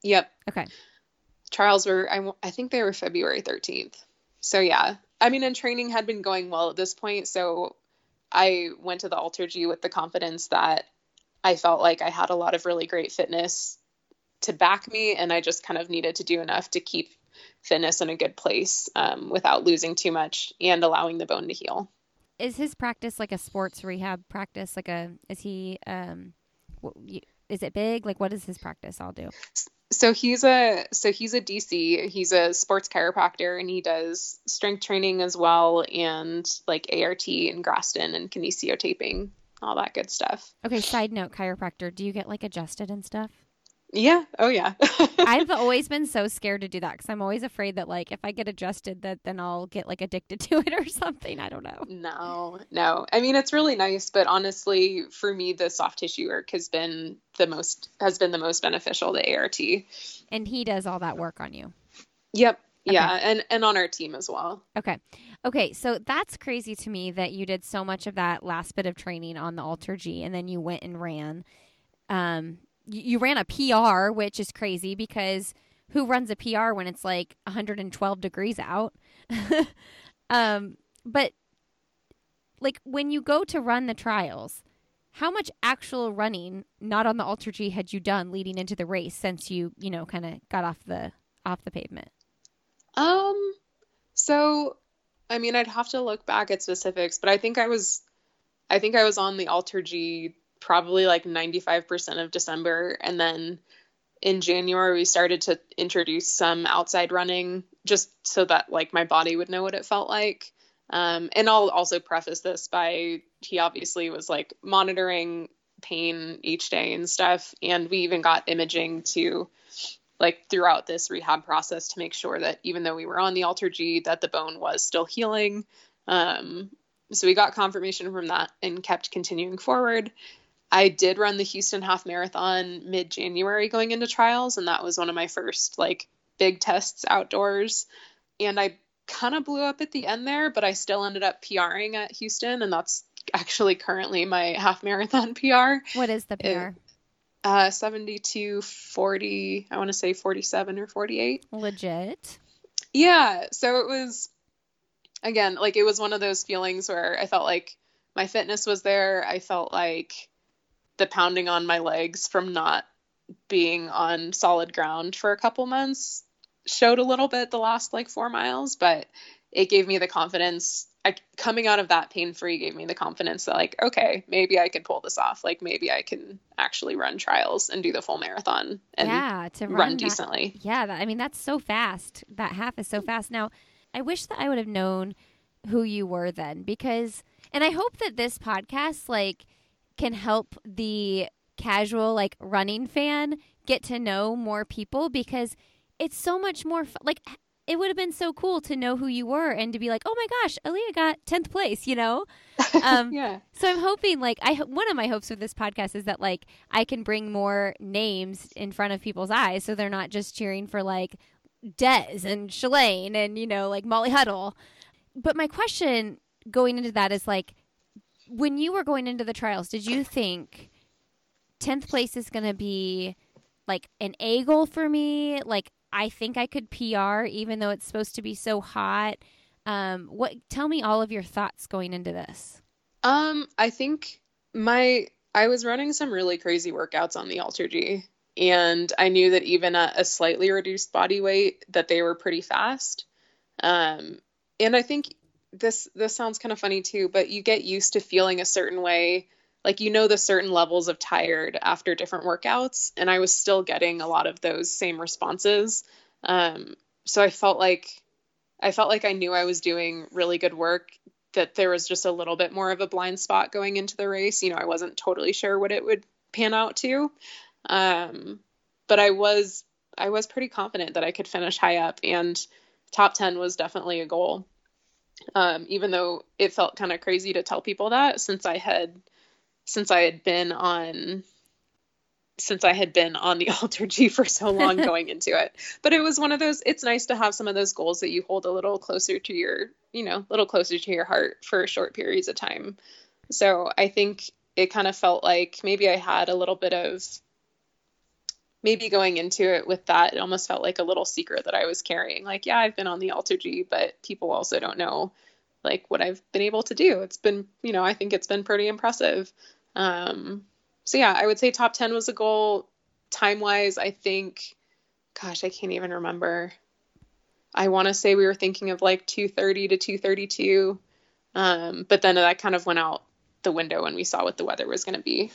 Speaker 2: Yep.
Speaker 1: Okay.
Speaker 2: Trials were I, I think they were February 13th. So yeah. I mean and training had been going well at this point so I went to the Alter G with the confidence that I felt like I had a lot of really great fitness to back me, and I just kind of needed to do enough to keep fitness in a good place um, without losing too much and allowing the bone to heal.
Speaker 1: Is his practice like a sports rehab practice? Like a is he um, is it big? Like what does his practice all do?
Speaker 2: So he's a so he's a DC. He's a sports chiropractor, and he does strength training as well, and like ART and Graston and kinesio taping all that good stuff.
Speaker 1: Okay, side note, chiropractor, do you get like adjusted and stuff?
Speaker 2: Yeah. Oh yeah.
Speaker 1: I've always been so scared to do that because I'm always afraid that like if I get adjusted that then I'll get like addicted to it or something. I don't know.
Speaker 2: No, no. I mean it's really nice, but honestly, for me, the soft tissue work has been the most has been the most beneficial to ART.
Speaker 1: And he does all that work on you.
Speaker 2: Yep. Okay. Yeah, and and on our team as well.
Speaker 1: Okay. Okay, so that's crazy to me that you did so much of that last bit of training on the Alter G and then you went and ran um you, ran a PR, which is crazy because who runs a PR when it's like 112 degrees out? um but like when you go to run the trials, how much actual running not on the AlterG had you done leading into the race since you, you know, kind of got off the off the pavement?
Speaker 2: Um, so I mean, I'd have to look back at specifics, but I think I was, I think I was on the AlterG probably like 95% of December, and then in January we started to introduce some outside running just so that like my body would know what it felt like. Um, and I'll also preface this by he obviously was like monitoring pain each day and stuff, and we even got imaging to like throughout this rehab process to make sure that even though we were on the AlterG, that the bone was still healing. Um, so we got confirmation from that and kept continuing forward. I did run the Houston half marathon mid January going into trials, and that was one of my first like big tests outdoors. And I kind of blew up at the end there, but I still ended up PRing at Houston, and that's actually currently my half marathon PR.
Speaker 1: What is the PR? It,
Speaker 2: uh, 72, 40, I want to say 47 or 48.
Speaker 1: Legit.
Speaker 2: Yeah. So it was, again, like it was one of those feelings where I felt like my fitness was there. I felt like the pounding on my legs from not being on solid ground for a couple months showed a little bit the last like four miles, but it gave me the confidence. I, coming out of that pain free gave me the confidence that like okay maybe I could pull this off like maybe I can actually run trials and do the full marathon and
Speaker 1: yeah, to run,
Speaker 2: run
Speaker 1: that-
Speaker 2: decently.
Speaker 1: Yeah, that, I mean that's so fast. That half is so fast. Now, I wish that I would have known who you were then because and I hope that this podcast like can help the casual like running fan get to know more people because it's so much more like it would have been so cool to know who you were and to be like, "Oh my gosh, Alia got 10th place," you know? Um
Speaker 2: yeah.
Speaker 1: so I'm hoping, like, I one of my hopes with this podcast is that like I can bring more names in front of people's eyes, so they're not just cheering for like Dez and Shalane and you know like Molly Huddle. But my question going into that is like, when you were going into the trials, did you think tenth place is going to be like an A goal for me? Like, I think I could PR even though it's supposed to be so hot. Um, what? Tell me all of your thoughts going into this.
Speaker 2: Um, I think my I was running some really crazy workouts on the Alter G, and I knew that even at a slightly reduced body weight, that they were pretty fast. Um, and I think this this sounds kind of funny too, but you get used to feeling a certain way, like you know the certain levels of tired after different workouts, and I was still getting a lot of those same responses. Um, so I felt like I felt like I knew I was doing really good work that there was just a little bit more of a blind spot going into the race. You know, I wasn't totally sure what it would pan out to. Um, but I was I was pretty confident that I could finish high up and top 10 was definitely a goal. Um, even though it felt kind of crazy to tell people that since I had since I had been on since I had been on the Alter G for so long going into it. But it was one of those it's nice to have some of those goals that you hold a little closer to your, you know, a little closer to your heart for short periods of time. So I think it kind of felt like maybe I had a little bit of maybe going into it with that, it almost felt like a little secret that I was carrying. Like, yeah, I've been on the Alter G, but people also don't know like what I've been able to do. It's been, you know, I think it's been pretty impressive. Um, so yeah, I would say top 10 was a goal. Time wise, I think, gosh, I can't even remember. I want to say we were thinking of like 230 to 232. Um, but then that kind of went out the window when we saw what the weather was going to be.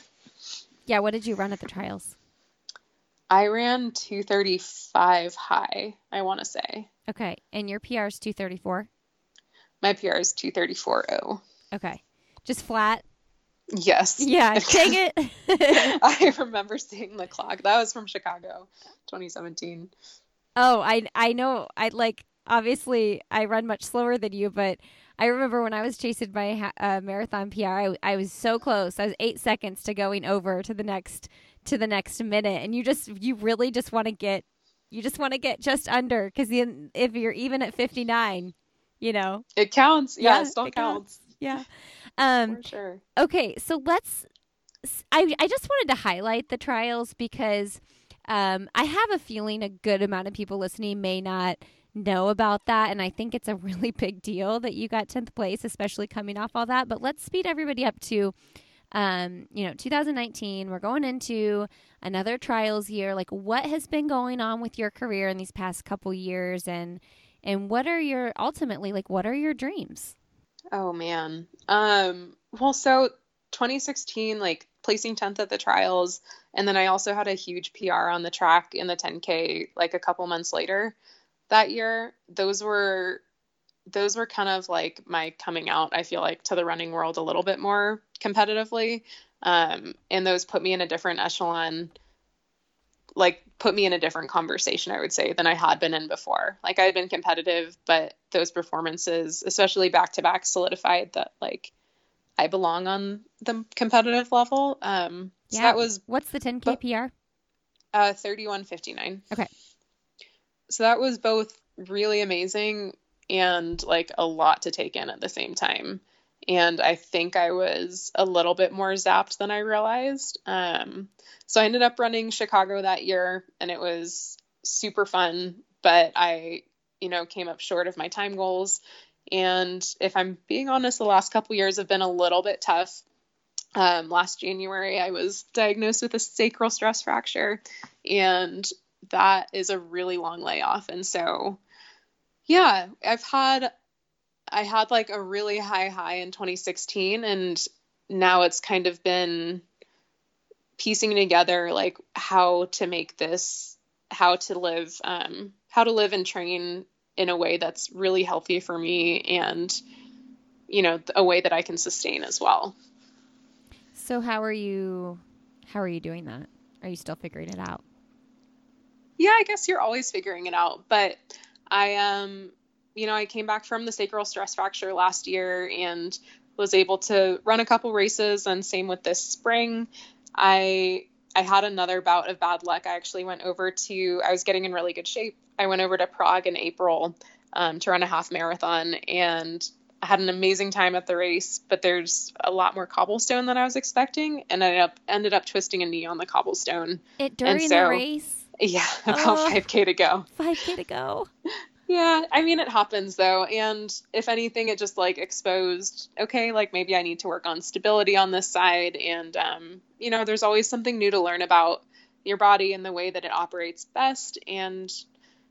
Speaker 1: Yeah, what did you run at the trials?
Speaker 2: I ran 235 high, I want to say.
Speaker 1: Okay, and your PR is 234.
Speaker 2: My PR is 234.0.
Speaker 1: Okay, just flat.
Speaker 2: Yes.
Speaker 1: Yeah, dang it.
Speaker 2: I remember seeing the clock. That was from Chicago, 2017.
Speaker 1: oh, I I know. I like obviously I run much slower than you, but I remember when I was chasing my uh, marathon PR, I, I was so close. I was eight seconds to going over to the next to the next minute, and you just you really just want to get you just want to get just under because then if you're even at 59, you know.
Speaker 2: It counts. Yeah,
Speaker 1: Yeah,
Speaker 2: it still
Speaker 1: it
Speaker 2: counts.
Speaker 1: Yeah. Um.
Speaker 2: For sure.
Speaker 1: Okay, so let's. I I just wanted to highlight the trials because um, I have a feeling a good amount of people listening may not know about that, and I think it's a really big deal that you got tenth place, especially coming off all that. But let's speed everybody up to, um, you know, 2019. We're going into another trials year. Like, what has been going on with your career in these past couple years, and and what are your ultimately like? What are your dreams?
Speaker 2: Oh man. Um. Well, so 2016, like placing 10th at the trials, and then I also had a huge PR on the track in the 10K, like a couple months later that year. Those were those were kind of like my coming out. I feel like to the running world a little bit more competitively, um, and those put me in a different echelon. Like put me in a different conversation, I would say, than I had been in before. Like I had been competitive, but those performances, especially back to back, solidified that like I belong on the competitive level. Um, so that was
Speaker 1: what's the 10k
Speaker 2: but-
Speaker 1: PR?
Speaker 2: uh, 3159.
Speaker 1: Okay.
Speaker 2: So that was both really amazing and like a lot to take in at the same time. And I think I was a little bit more zapped than I realized. Um, so I ended up running Chicago that year and it was super fun, but I, you know, came up short of my time goals. And if I'm being honest, the last couple years have been a little bit tough. Um, last January, I was diagnosed with a sacral stress fracture, and that is a really long layoff. And so, yeah, I've had, I had like a really high high in 2016, and now it's kind of been piecing together like how to make this, how to live, um, how to live and train in a way that's really healthy for me and, you know, a way that I can sustain as well.
Speaker 1: So how are you how are you doing that? Are you still figuring it out?
Speaker 2: Yeah, I guess you're always figuring it out, but I um you know, I came back from the sacral stress fracture last year and was able to run a couple races and same with this spring. I I had another bout of bad luck. I actually went over to I was getting in really good shape. I went over to Prague in April um, to run a half marathon and I had an amazing time at the race, but there's a lot more cobblestone than I was expecting, and I ended up ended up twisting a knee on the cobblestone.
Speaker 1: It during so, the race.
Speaker 2: Yeah, about five k to go.
Speaker 1: Five k to go.
Speaker 2: Yeah, I mean it happens though, and if anything, it just like exposed. Okay, like maybe I need to work on stability on this side, and um, you know, there's always something new to learn about your body and the way that it operates best. And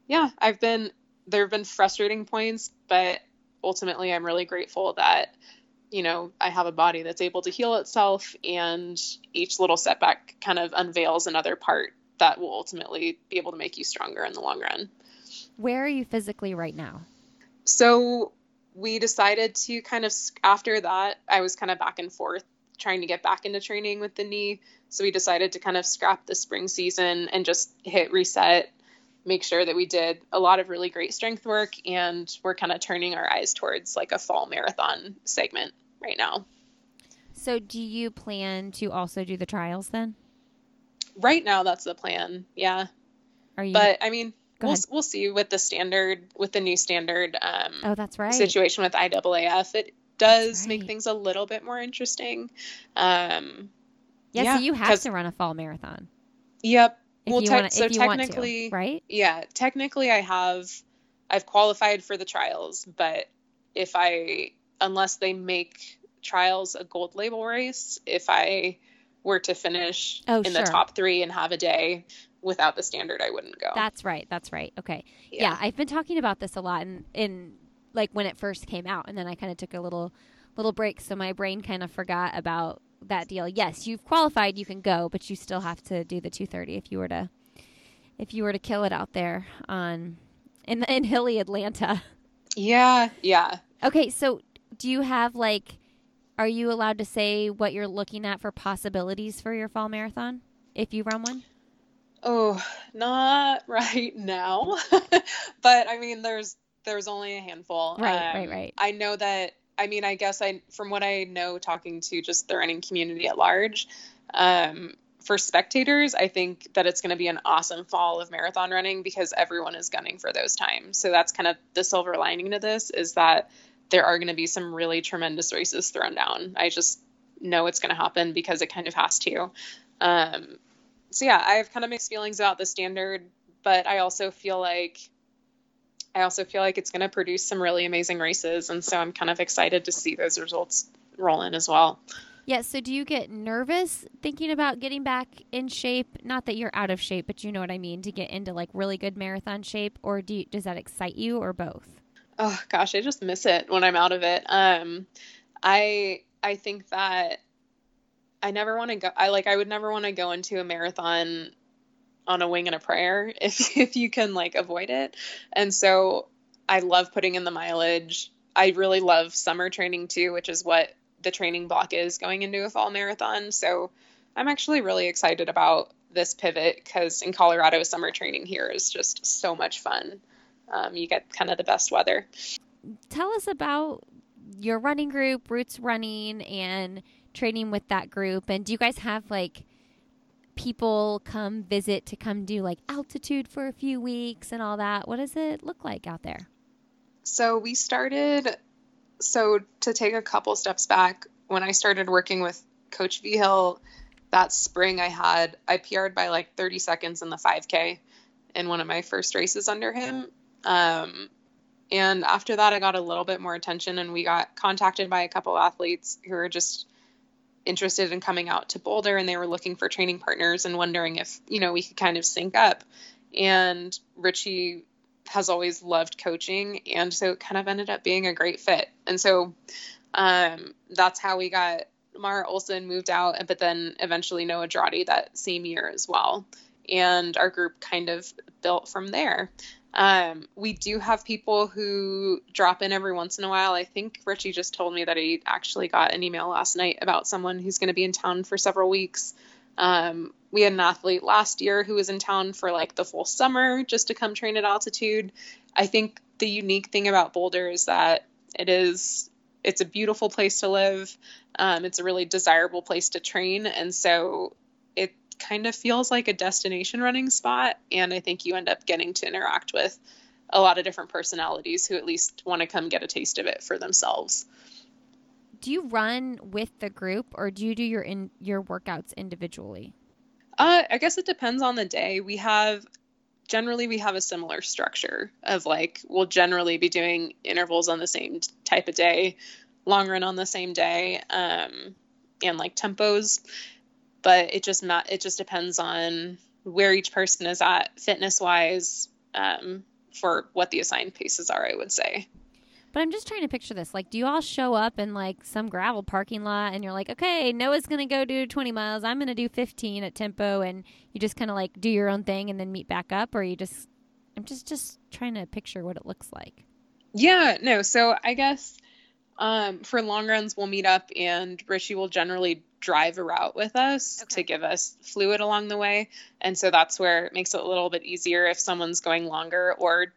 Speaker 2: yeah, I've been there have been frustrating points, but ultimately I'm really grateful that you know I have a body that's able to heal itself and each little setback kind of unveils another part that will ultimately be able to make you stronger in the long run.
Speaker 1: Where are you physically right now?
Speaker 2: So we decided to kind of after that I was kind of back and forth trying to get back into training with the knee. So we decided to kind of scrap the spring season and just hit reset make sure that we did a lot of really great strength work and we're kind of turning our eyes towards like a fall marathon segment right now.
Speaker 1: So do you plan to also do the trials then?
Speaker 2: Right now that's the plan. Yeah.
Speaker 1: Are you
Speaker 2: But I mean, we'll we'll see with the standard with the new standard um
Speaker 1: Oh, that's right.
Speaker 2: situation with IAAF. It does right. make things a little bit more interesting. Um
Speaker 1: yeah, yeah so you have to run a fall marathon.
Speaker 2: Yep
Speaker 1: well, te- wanna, so technically, to, right?
Speaker 2: Yeah, technically, I have, I've qualified for the trials, but if I, unless they make trials a gold label race, if I were to finish
Speaker 1: oh,
Speaker 2: in
Speaker 1: sure.
Speaker 2: the top three and have a day without the standard, I wouldn't go.
Speaker 1: That's right. That's right. Okay. Yeah, yeah I've been talking about this a lot in, in like when it first came out, and then I kind of took a little, little break, so my brain kind of forgot about that deal. Yes, you've qualified, you can go, but you still have to do the 230 if you were to if you were to kill it out there on in in hilly Atlanta.
Speaker 2: Yeah, yeah.
Speaker 1: Okay, so do you have like are you allowed to say what you're looking at for possibilities for your fall marathon if you run one?
Speaker 2: Oh, not right now. but I mean there's there's only a handful.
Speaker 1: Right, um, right, right.
Speaker 2: I know that I mean, I guess I, from what I know, talking to just the running community at large, um, for spectators, I think that it's going to be an awesome fall of marathon running because everyone is gunning for those times. So that's kind of the silver lining to this is that there are going to be some really tremendous races thrown down. I just know it's going to happen because it kind of has to. Um, so yeah, I have kind of mixed feelings about the standard, but I also feel like I also feel like it's going to produce some really amazing races. And so I'm kind of excited to see those results roll in as well.
Speaker 1: Yeah. So do you get nervous thinking about getting back in shape? Not that you're out of shape, but you know what I mean to get into like really good marathon shape, or do you, does that excite you, or both?
Speaker 2: Oh gosh, I just miss it when I'm out of it. Um, I I think that I never want to go. I like I would never want to go into a marathon on a wing and a prayer if if you can like avoid it. And so I love putting in the mileage. I really love summer training too, which is what the training block is going into a fall marathon. So I'm actually really excited about this pivot because in Colorado, summer training here is just so much fun. Um, you get kind of the best weather.
Speaker 1: Tell us about your running group, Roots Running, and training with that group. And do you guys have like people come visit to come do like altitude for a few weeks and all that. What does it look like out there?
Speaker 2: So we started, so to take a couple steps back, when I started working with Coach Vigil that spring, I had, I PR'd by like 30 seconds in the 5K in one of my first races under him. Um, and after that, I got a little bit more attention and we got contacted by a couple athletes who were just interested in coming out to Boulder and they were looking for training partners and wondering if, you know, we could kind of sync up. and Richie has always loved coaching, and so it kind of ended up being a great fit. And so um, that's how we got Mara Olson moved out, but then eventually Noah Droddy that same year as well. And our group kind of built from there. Um, we do have people who drop in every once in a while. I think Richie just told me that he actually got an email last night about someone who's going to be in town for several weeks. Um, we had an athlete last year who was in town for like the full summer just to come train at altitude. I think the unique thing about Boulder is that it is it's a beautiful place to live. Um, it's a really desirable place to train, and so kind of feels like a destination running spot. And I think you end up getting to interact with a lot of different personalities who at least want to come get a taste of it for themselves.
Speaker 1: Do you run with the group, or do you do your in your workouts individually?
Speaker 2: Uh, I guess it depends on the day. We have generally we have a similar structure of like we'll generally be doing intervals on the same type of day, long run on the same day, um, and like tempos. But it just not it just depends on where each person is at fitness wise um, for what the assigned paces are. I would say.
Speaker 1: But I'm just trying to picture this. Like, do you all show up in like some gravel parking lot and you're like, okay, Noah's going to go do 20 miles. I'm going to do 15 at tempo. And you just kind of like do your own thing and then meet back up? Or you just, I'm just, just trying to picture what it looks like.
Speaker 2: Yeah, no. So I guess um, for long runs, we'll meet up and Richie will generally drive a route with us okay. to give us fluid along the way. And so that's where it makes it a little bit easier if someone's going longer or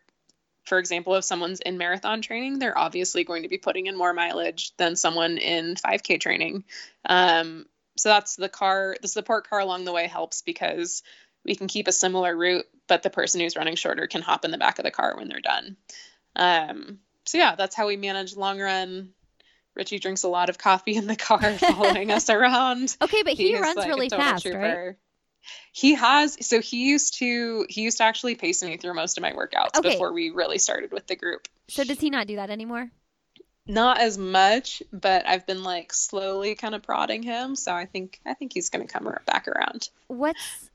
Speaker 2: for example, if someone's in marathon training, they're obviously going to be putting in more mileage than someone in 5K training. Um, so that's the car, the support car along the way helps because we can keep a similar route, but the person who's running shorter can hop in the back of the car when they're done. Um, so yeah, that's how we manage long run. Richie drinks a lot of coffee in the car following us around.
Speaker 1: Okay, but he, he runs like really fast, trooper. right?
Speaker 2: He has so he used to he used to actually pace me through most of my workouts okay. before we really started with the group.
Speaker 1: So does he not do that anymore?
Speaker 2: Not as much, but I've been like slowly kind of prodding him, so I think I think he's going to come back around.
Speaker 1: What's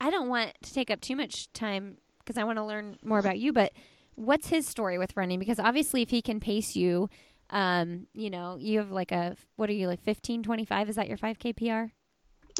Speaker 1: I don't want to take up too much time because I want to learn more about you, but what's his story with running because obviously if he can pace you um, you know, you have like a what are you like 15 25 is that your 5k PR?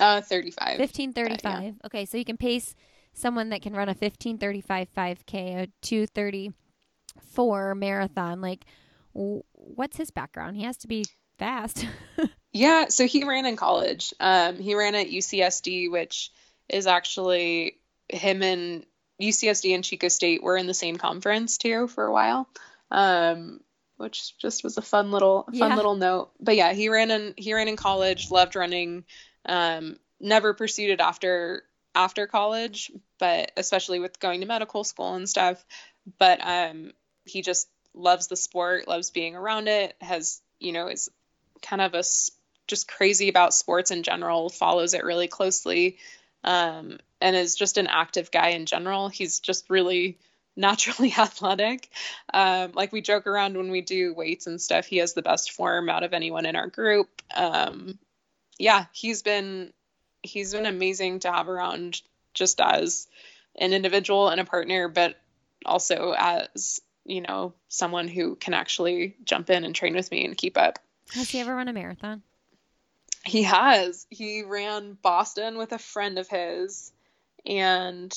Speaker 2: Uh, 35.
Speaker 1: 1535. Yeah. Okay, so you can pace someone that can run a 1535 5K, a 234 marathon. Like, what's his background? He has to be fast.
Speaker 2: yeah, so he ran in college. Um, he ran at UCSD, which is actually him and UCSD and Chico State were in the same conference too for a while. Um, which just was a fun little fun yeah. little note. But yeah, he ran in he ran in college, loved running. Um, never pursued it after after college, but especially with going to medical school and stuff. But um, he just loves the sport, loves being around it. Has you know is kind of a just crazy about sports in general. Follows it really closely, um, and is just an active guy in general. He's just really naturally athletic. Um, like we joke around when we do weights and stuff. He has the best form out of anyone in our group. Um, yeah, he's been he's been amazing to have around just as an individual and a partner, but also as you know someone who can actually jump in and train with me and keep up.
Speaker 1: Has he ever run a marathon?
Speaker 2: He has. He ran Boston with a friend of his, and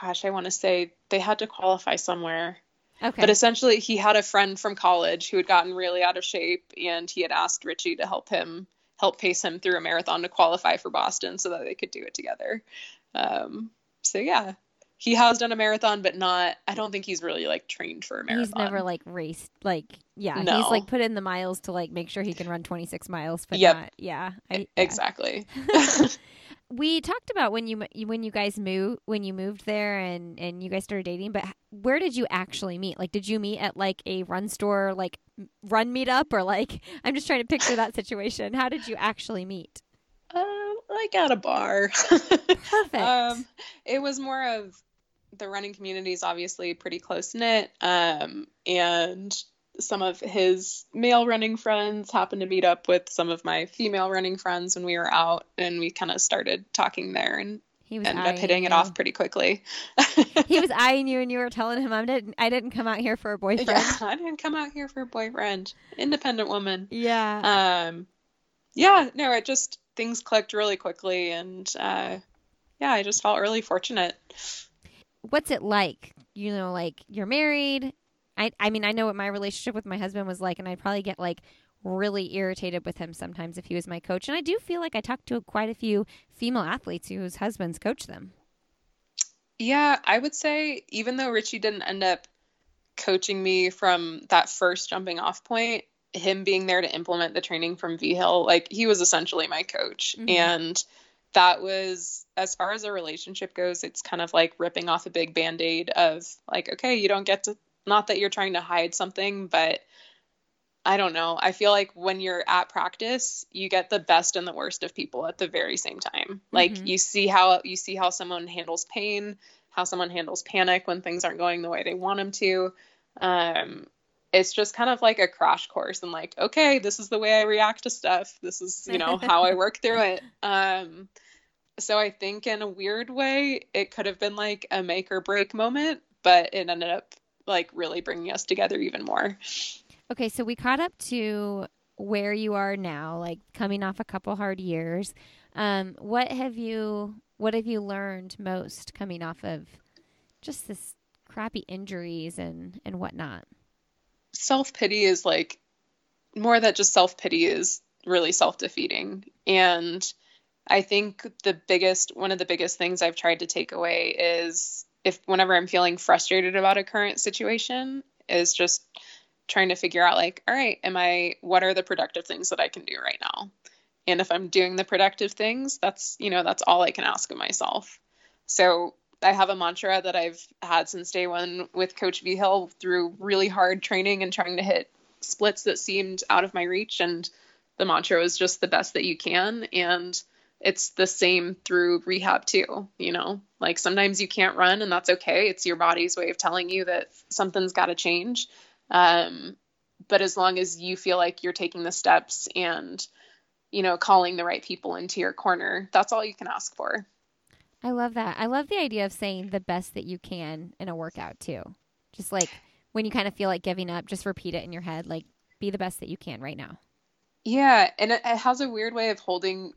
Speaker 2: gosh, I want to say they had to qualify somewhere. Okay. But essentially, he had a friend from college who had gotten really out of shape, and he had asked Richie to help him help pace him through a marathon to qualify for Boston so that they could do it together. Um, so yeah, he has done a marathon, but not. I don't think he's really like trained for a marathon.
Speaker 1: He's never like raced. Like yeah, no. he's like put in the miles to like make sure he can run 26 miles, but yep. not. Yeah,
Speaker 2: I, yeah. exactly.
Speaker 1: we talked about when you when you guys moved when you moved there and and you guys started dating but where did you actually meet like did you meet at like a run store like run meetup or like i'm just trying to picture that situation how did you actually meet
Speaker 2: um like at a bar
Speaker 1: perfect um
Speaker 2: it was more of the running community is obviously pretty close knit um and some of his male running friends happened to meet up with some of my female running friends when we were out and we kind of started talking there and he was ended up hitting you. it off pretty quickly.
Speaker 1: he was eyeing you, and you were telling him, "I didn't, I didn't come out here for a boyfriend.
Speaker 2: Yeah, I didn't come out here for a boyfriend. Independent woman.
Speaker 1: Yeah.
Speaker 2: Um, yeah. No, it just things clicked really quickly, and uh, yeah, I just felt really fortunate.
Speaker 1: What's it like? You know, like you're married. I, I mean, I know what my relationship with my husband was like, and I'd probably get like really irritated with him sometimes if he was my coach. And I do feel like I talked to quite a few female athletes whose husbands coach them.
Speaker 2: Yeah, I would say even though Richie didn't end up coaching me from that first jumping off point, him being there to implement the training from Vigil, like he was essentially my coach. Mm-hmm. And that was as far as a relationship goes, it's kind of like ripping off a big band-aid of like, okay, you don't get to not that you're trying to hide something, but I don't know. I feel like when you're at practice, you get the best and the worst of people at the very same time. Like mm-hmm. you see how you see how someone handles pain, how someone handles panic when things aren't going the way they want them to. Um, it's just kind of like a crash course and like, okay, this is the way I react to stuff. This is, you know, how I work through it. Um, so I think in a weird way, it could have been like a make or break moment, but it ended up like really bringing us together even more.
Speaker 1: Okay, so we caught up to where you are now, like coming off a couple hard years. Um, what have you what have you learned most coming off of just this crappy injuries and and whatnot?
Speaker 2: Self pity is like more that just self pity is really self defeating. And I think the biggest one of the biggest things I've tried to take away is if whenever I'm feeling frustrated about a current situation is just trying to figure out like all right am i what are the productive things that i can do right now and if i'm doing the productive things that's you know that's all i can ask of myself so i have a mantra that i've had since day one with coach Vigil through really hard training and trying to hit splits that seemed out of my reach. And the mantra was just the best that you can. And it's the same through rehab too you know? Like sometimes you can't run and that's okay. It's your body's way of telling you that something's got to change. Um, but as long as you feel like you're taking the steps and, you know, calling the right people into your corner, that's all you can ask for.
Speaker 1: I love that. I love the idea of saying the best that you can in a workout too. Just like when you kind of feel like giving up, just repeat it in your head, like be the best that you can right now.
Speaker 2: Yeah, and it, it has a weird way of holding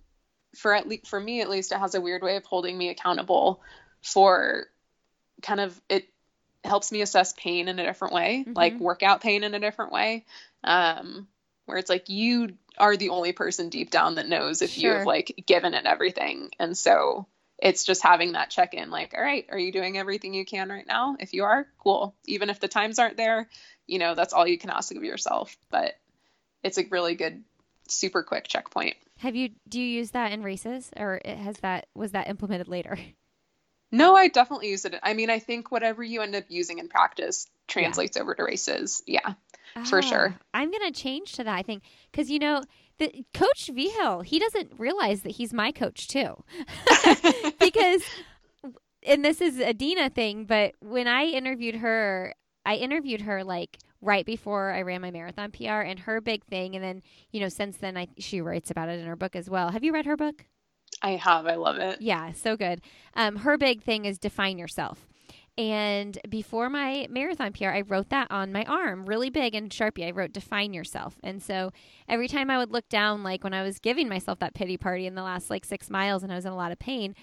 Speaker 2: for at least for me at least it has a weird way of holding me accountable for kind of it helps me assess pain in a different way, mm-hmm. like workout pain in a different way. Um, where it's like you are the only person deep down that knows if sure. you have like given it everything. And so it's just having that check in like, all right, are you doing everything you can right now? If you are, cool. Even if the times aren't there, you know, that's all you can ask of yourself. But it's a really good, super quick checkpoint.
Speaker 1: Have you, do you use that in races or has that, was that implemented later?
Speaker 2: No, I definitely use it. I mean, I think whatever you end up using in practice translates yeah. over to races. Yeah, oh, for sure.
Speaker 1: Ah, I'm going to change to that, I think, because, you know, the coach Vigil, he doesn't realize that he's my coach too. because, and this is a Deena thing, but when I interviewed her, I interviewed her like right before I ran my marathon PR and her big thing. And then, you know, since then, I, she writes about it in her book as well. Have you read her book?
Speaker 2: I have. I love it.
Speaker 1: Yeah, so good. Um, her big thing is define yourself. And before my marathon PR, I wrote that on my arm really big in Sharpie. I wrote define yourself. And so every time I would look down, like when I was giving myself that pity party in the last like six miles and I was in a lot of pain,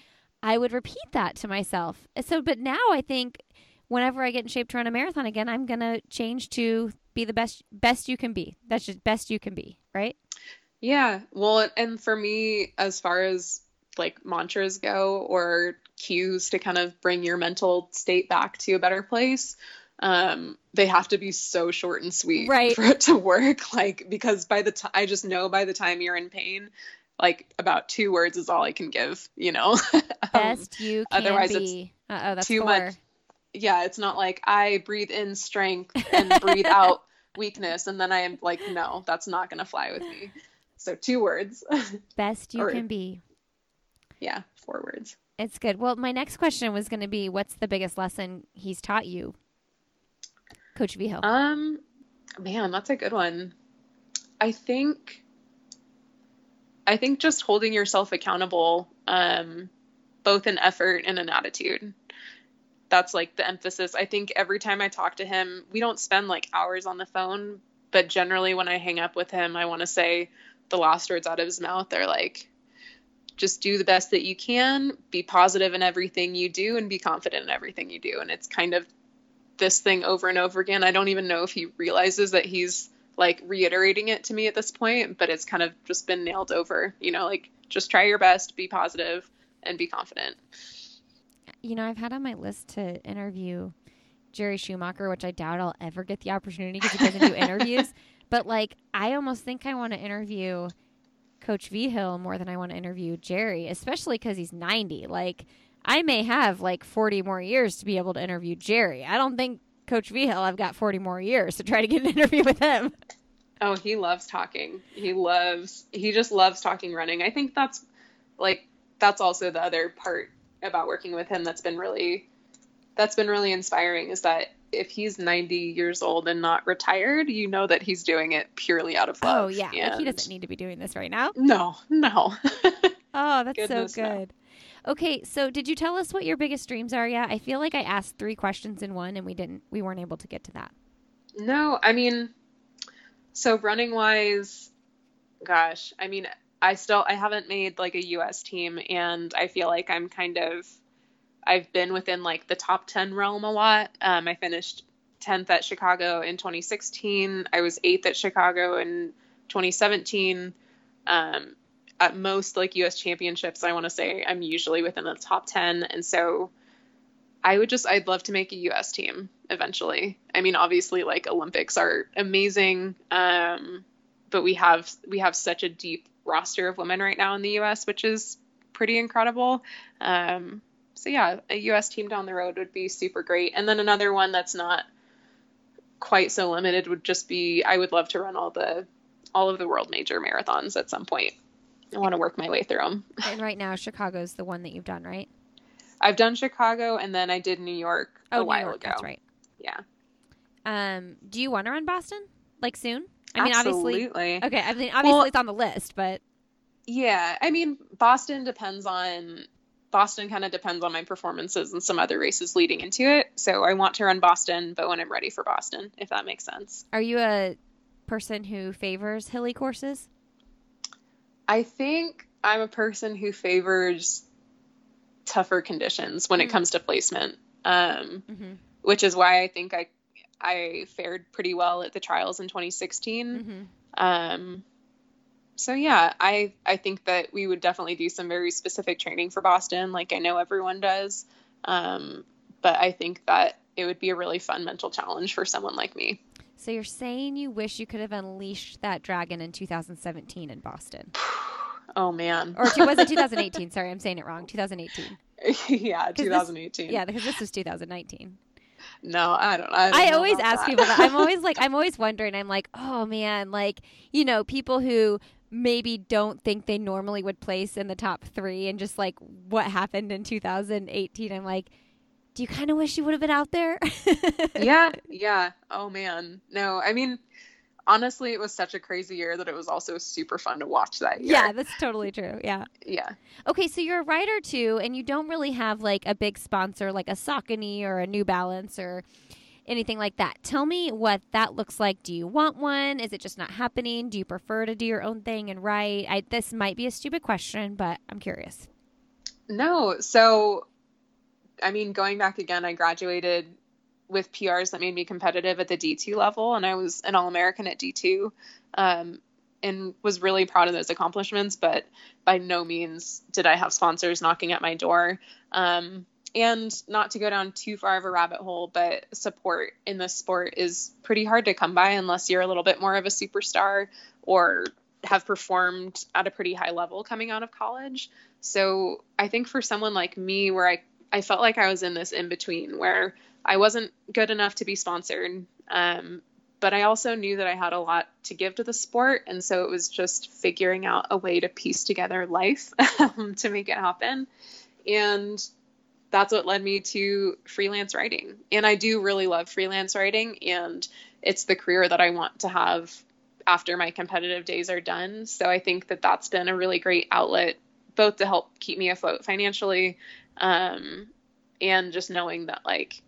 Speaker 1: I would repeat that to myself. So, but now I think whenever I get in shape to run a marathon again, I'm going to change to be the best, best you can be. That's just best you can be, right?
Speaker 2: Yeah. Well, and for me, as far as like mantras go or cues to kind of bring your mental state back to a better place um, they have to be so short and sweet
Speaker 1: right.
Speaker 2: for it to work like because by the time i just know by the time you're in pain like about two words is all i can give you know
Speaker 1: best um, you can otherwise be. it's oh that's too four. much
Speaker 2: yeah it's not like i breathe in strength and breathe out weakness and then i am like no that's not gonna fly with me so two words
Speaker 1: best you or, can be
Speaker 2: yeah, four words.
Speaker 1: It's good. Well, my next question was going to be what's the biggest lesson he's taught you? Coach V
Speaker 2: Um man, that's a good one. I think I think just holding yourself accountable um both an effort and an attitude. That's like the emphasis. I think every time I talk to him, we don't spend like hours on the phone, but generally when I hang up with him, I want to say the last words out of his mouth are like, just do the best that you can, be positive in everything you do, and be confident in everything you do. And it's kind of this thing over and over again. I don't even know if he realizes that he's like reiterating it to me at this point, but it's kind of just been nailed over. You know, like just try your best, be positive, and be confident.
Speaker 1: You know, I've had on my list to interview Jerry Schumacher, which I doubt I'll ever get the opportunity because he doesn't do interviews. But like, I almost think I want to interview Coach Vigil more than I want to interview Jerry, especially because he's 90. Like, I may have like 40 more years to be able to interview Jerry. I don't think Coach Vigil, I've got 40 more years to try to get an interview with him.
Speaker 2: Oh, he loves talking. He loves, he just loves talking running. I think that's like, that's also the other part about working with him that's been really, that's been really inspiring is that if he's 90 years old and not retired, you know that he's doing it purely out of oh, love.
Speaker 1: Oh, yeah. And... Like he doesn't need to be doing this right now.
Speaker 2: No, no.
Speaker 1: oh, that's Goodness so good. No. Okay, so did you tell us what your biggest dreams are yet? I feel like I asked three questions in one and we didn't we weren't able to get to that.
Speaker 2: No, I mean so running wise, gosh, I mean I still I haven't made like a US team and I feel like I'm kind of I've been within like the top 10 realm a lot. Um, I finished 10th at Chicago in 2016. I was 8th at Chicago in 2017. Um, at most like US championships, I want to say I'm usually within the top 10. And so I would just, I'd love to make a US team eventually. I mean, obviously like Olympics are amazing. Um, but we have, we have such a deep roster of women right now in the US, which is pretty incredible. Um, so yeah, a US team down the road would be super great. And then another one that's not quite so limited would just be I would love to run all the all of the world major marathons at some point. I want to work my way through them.
Speaker 1: And right now, Chicago's the one that you've done, right?
Speaker 2: I've done Chicago, and then I did New York
Speaker 1: oh,
Speaker 2: a while
Speaker 1: York,
Speaker 2: ago.
Speaker 1: That's right.
Speaker 2: Yeah.
Speaker 1: Um, do you want to run Boston like soon?
Speaker 2: I mean, Absolutely.
Speaker 1: obviously. Okay, I mean, obviously well, it's on the list, but
Speaker 2: yeah, I mean, Boston depends on Boston kind of depends on my performances and some other races leading into it. So I want to run Boston, but when I'm ready for Boston, if that makes sense.
Speaker 1: Are you a person who favors hilly courses?
Speaker 2: I think I'm a person who favors tougher conditions when mm-hmm. it comes to placement, um, mm-hmm. which is why I think I I fared pretty well at the trials in 2016. Mm-hmm. Um, so yeah, I I think that we would definitely do some very specific training for Boston, like I know everyone does. Um, but I think that it would be a really fun mental challenge for someone like me.
Speaker 1: So you're saying you wish you could have unleashed that dragon in 2017 in Boston?
Speaker 2: oh man.
Speaker 1: Or was it 2018? Sorry, I'm saying it wrong. 2018.
Speaker 2: yeah, 2018.
Speaker 1: This, yeah, because this was 2019.
Speaker 2: No, I don't. I, don't
Speaker 1: I always ask that. people that. I'm always like, I'm always wondering. I'm like, oh man, like you know, people who maybe don't think they normally would place in the top three and just like what happened in 2018 i'm like do you kind of wish you would have been out there?
Speaker 2: Yeah yeah. Oh man. No i mean honestly it was such a crazy year that it was also super fun to watch that year.
Speaker 1: yeah that's totally true. Yeah.
Speaker 2: Yeah.
Speaker 1: Okay so you're a writer too and you don't really have like a big sponsor like a saucony or a new balance or anything like that. Tell me what that looks like. Do you want one? Is it just not happening? Do you prefer to do your own thing and write? I, this might be a stupid question, but I'm curious.
Speaker 2: No. So, I mean, going back again, I graduated with PRs that made me competitive at the D2 level, and I was an All American at D2. Um, and was really proud of those accomplishments, but by no means did I have sponsors knocking at my door. Um, and not to go down too far of a rabbit hole, but support in this sport is pretty hard to come by unless you're a little bit more of a superstar or have performed at a pretty high level coming out of college. So I think for someone like me, where I, I felt like I was in this in between where I wasn't good enough to be sponsored, um, but I also knew that I had a lot to give to the sport. And so it was just figuring out a way to piece together life to make it happen. And that's what led me to freelance writing. And I do really love freelance writing, and it's the career that I want to have after my competitive days are done. So I think that that's been a really great outlet both to help keep me afloat financially um, and just knowing that like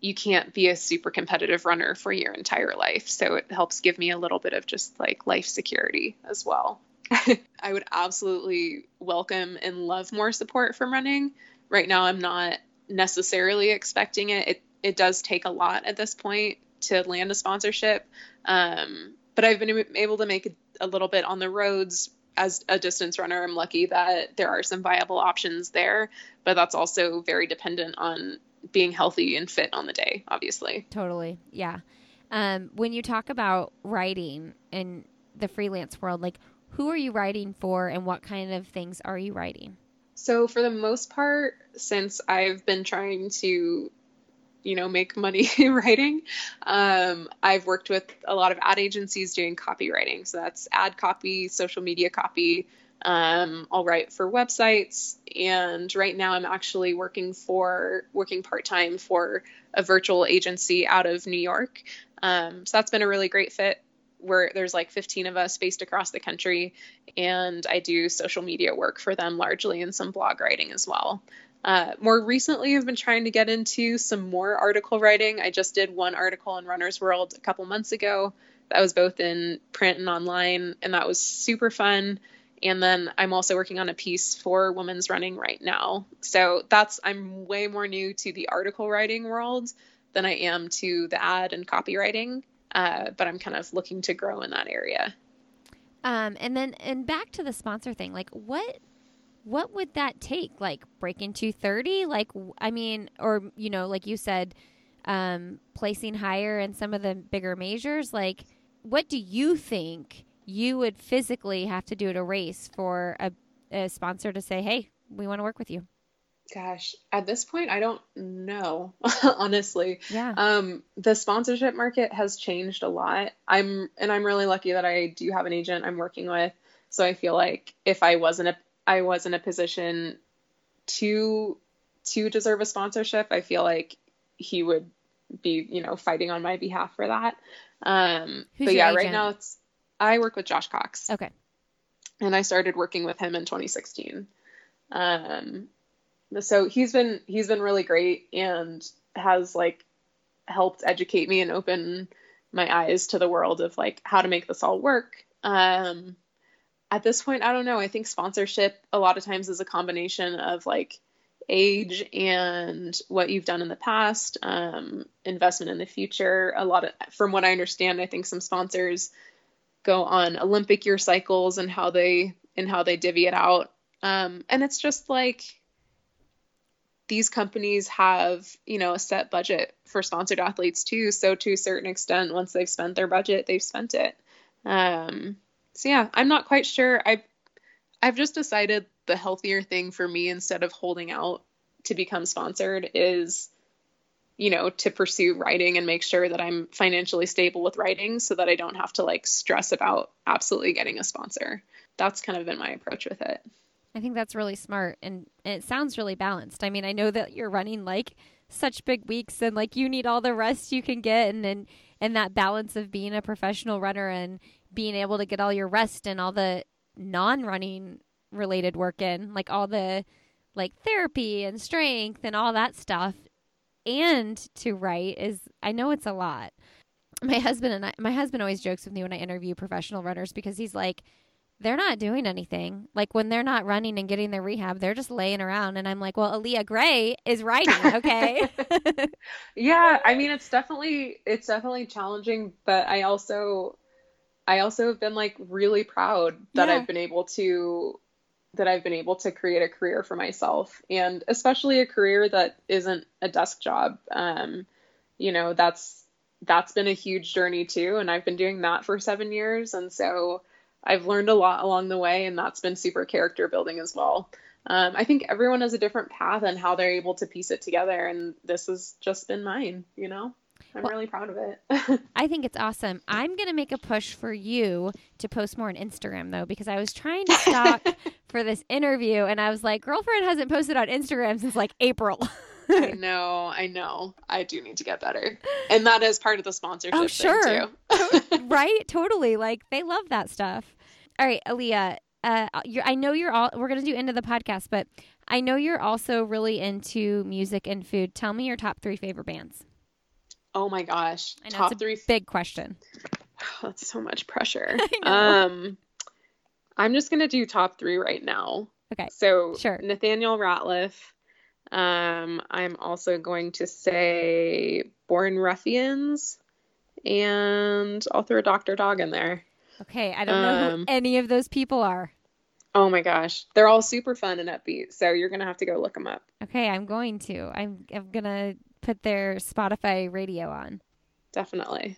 Speaker 2: you can't be a super competitive runner for your entire life so it helps give me a little bit of just like life security as well i would absolutely welcome and love more support from running right now i'm not necessarily expecting it it, it does take a lot at this point to land a sponsorship um, but i've been able to make a, little bit on the roads as a distance runner, I'm lucky that there are some viable options there, but that's also very dependent on being healthy and fit on the day, obviously.
Speaker 1: Totally. Yeah. Um, when you talk about writing in the freelance world, like who are you writing for and what kind of things are you writing?
Speaker 2: So, for the most part, since I've been trying to you know make money writing um, i've worked with a lot of ad agencies doing copywriting. So that's ad copy social media copy. Um, i'll write for websites. And right now i'm actually working for working part-time for a virtual agency out of new york. Um, so that's been a really great fit where there's like 15 of us based across the country and i do social media work for them largely and some blog writing as well uh, more recently, I've been trying to get into some more article writing. I just did one article in Runner's World a couple months ago. That was both in print and online, and that was super fun. And then I'm also working on a piece for Women's Running right now. So that's, I'm way more new to the article writing world than I am to the ad and copywriting. Uh, but I'm kind of looking to grow in that area.
Speaker 1: Um, and then, and back to the sponsor thing, like what what would that take? Like breaking 230? Like, I mean, or, you know, like you said, um, placing higher in some of the bigger majors. Like, what do you think you would physically have to do at a race for a, a sponsor to say, hey, we want to work with you?
Speaker 2: Gosh, at this point, I don't know, honestly.
Speaker 1: Yeah.
Speaker 2: Um, the sponsorship market has changed a lot. I'm, and I'm really lucky that I do have an agent I'm working with. So I feel like if I wasn't a I was in a position to to deserve a sponsorship, I feel like he would be, you know, fighting on my behalf for that. Um, but yeah, agent? right now it's I work with Josh Cox.
Speaker 1: Okay.
Speaker 2: And I started working with him in 2016. Um, so he's been he's been really great and has like helped educate me and open my eyes to the world of like how to make this all work. Um, at this point, I don't know. I think sponsorship a lot of times is a combination of like age and what you've done in the past, um, investment in the future. A lot of, from what I understand, I think some sponsors go on Olympic year cycles and how they and how they divvy it out. Um, and it's just like these companies have, you know, a set budget for sponsored athletes too. So to a certain extent, once they've spent their budget, they've spent it. Um, so yeah, I'm not quite sure. I've I've just decided the healthier thing for me instead of holding out to become sponsored is you know to pursue writing and make sure that I'm financially stable with writing so that I don't have to like stress about absolutely getting a sponsor. That's kind of been my approach with it.
Speaker 1: I think that's really smart and, and it sounds really balanced. I mean, I know that you're running like such big weeks and like you need all the rest you can get and and, and that balance of being a professional runner and being able to get all your rest and all the non-running related work in, like all the like therapy and strength and all that stuff and to write is I know it's a lot. My husband and I my husband always jokes with me when I interview professional runners because he's like they're not doing anything. Like when they're not running and getting their rehab, they're just laying around. And I'm like, well, Alia Gray is writing, okay?
Speaker 2: yeah, I mean, it's definitely it's definitely challenging, but I also I also have been like really proud that yeah. I've been able to that I've been able to create a career for myself and especially a career that isn't a desk job. Um, you know, that's that's been a huge journey too and I've been doing that for 7 years and so I've learned a lot along the way and that's been super character building as well. Um, I think everyone has a different path and how they're able to piece it together and this has just been mine, you know. I'm well, really proud of it.
Speaker 1: I think it's awesome. I'm going to make a push for you to post more on Instagram, though, because I was trying to stalk for this interview and I was like, girlfriend hasn't posted on Instagram since like April.
Speaker 2: I know, I know. I do need to get better. And that is part of the sponsorship oh, sure.
Speaker 1: too. right? Totally. Like they love that stuff. All right, Alia, uh, you're, I know you're all. We're gonna do end of the podcast, but I know you're also really into music and food. Tell me your top three favorite bands.
Speaker 2: Oh my gosh,
Speaker 1: I know
Speaker 2: top
Speaker 1: it's a
Speaker 2: three.
Speaker 1: big question.
Speaker 2: That's so much pressure. Um, I'm just gonna do top three right now.
Speaker 1: Okay,
Speaker 2: So
Speaker 1: Sure.
Speaker 2: Nathaniel Rateliff. Um, I'm also going to say Born Ruffians, and I'll throw Doctor Dog in there.
Speaker 1: Okay, I don't know who
Speaker 2: Um,
Speaker 1: any of those people are.
Speaker 2: Oh my gosh, they're all super fun and upbeat. So you're gonna have to go look them up.
Speaker 1: Okay, I'm going to. I'm I'm gonna put their Spotify radio on.
Speaker 2: Definitely.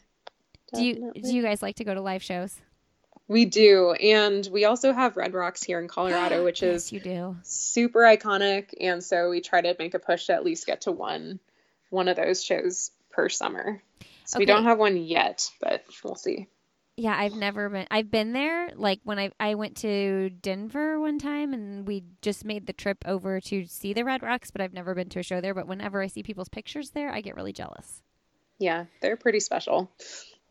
Speaker 1: Do you
Speaker 2: Definitely.
Speaker 1: do you guys like to go to live shows?
Speaker 2: We do, and we also have Red Rocks here in Colorado, which
Speaker 1: yes,
Speaker 2: is
Speaker 1: you do.
Speaker 2: super iconic. And so we try to make a push to at least get to one one of those shows per summer. So we don't have one yet, but we'll see.
Speaker 1: Yeah, I've never been. I've been there. Like when I I went to Denver one time, and we just made the trip over to see the Red Rocks. But I've never been to a show there. But whenever I see people's pictures there, I get really jealous.
Speaker 2: Yeah, they're pretty special.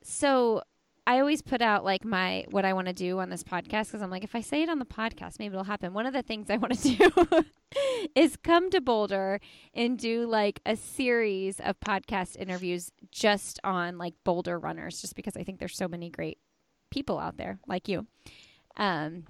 Speaker 1: So I always put out like my what I want to do on this podcast because I'm like, if I say it on the podcast, maybe it'll happen. One of the things I want to do is come to Boulder and do like a series of podcast interviews just on like Boulder runners, just because I think there's so many great people out there like you. Um,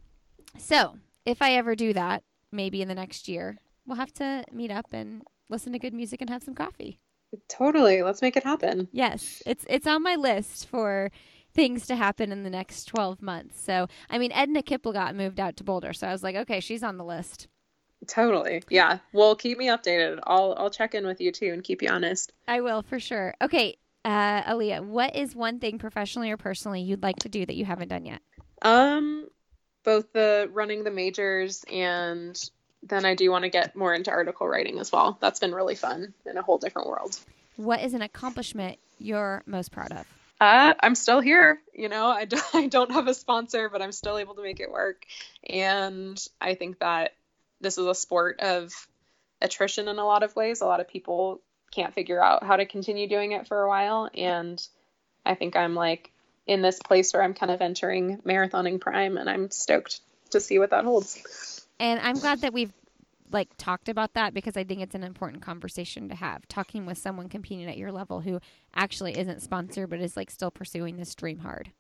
Speaker 1: so if I ever do that, maybe in the next year, we'll have to meet up and listen to good music and have some coffee.
Speaker 2: Totally. Let's make it happen.
Speaker 1: Yes, it's it's on my list for things to happen in the next 12 months. So, I mean, Edna Kiplagat moved out to Boulder, so I was like, okay, she's on the list.
Speaker 2: Totally. Yeah. Well, keep me updated. I'll I'll check in with you too and keep you honest.
Speaker 1: I will for sure. Okay, uh, Alia, what is one thing professionally or personally you'd like to do that you haven't done yet?
Speaker 2: Um, both the running the majors and then I do want to get more into article writing as well. That's been really fun in a whole different world.
Speaker 1: What is an accomplishment you're most proud of?
Speaker 2: Uh, I'm still here. You know, I don't, I don't have a sponsor, but I'm still able to make it work. And I think that this is a sport of attrition in a lot of ways. A lot of people can't figure out how to continue doing it for a while. And I think I'm like in this place where I'm kind of entering marathoning prime, and I'm stoked to see what that holds.
Speaker 1: And I'm glad that we've like talked about that because I think it's an important conversation to have. Talking with someone competing at your level who actually isn't sponsored but is like still pursuing this dream hard.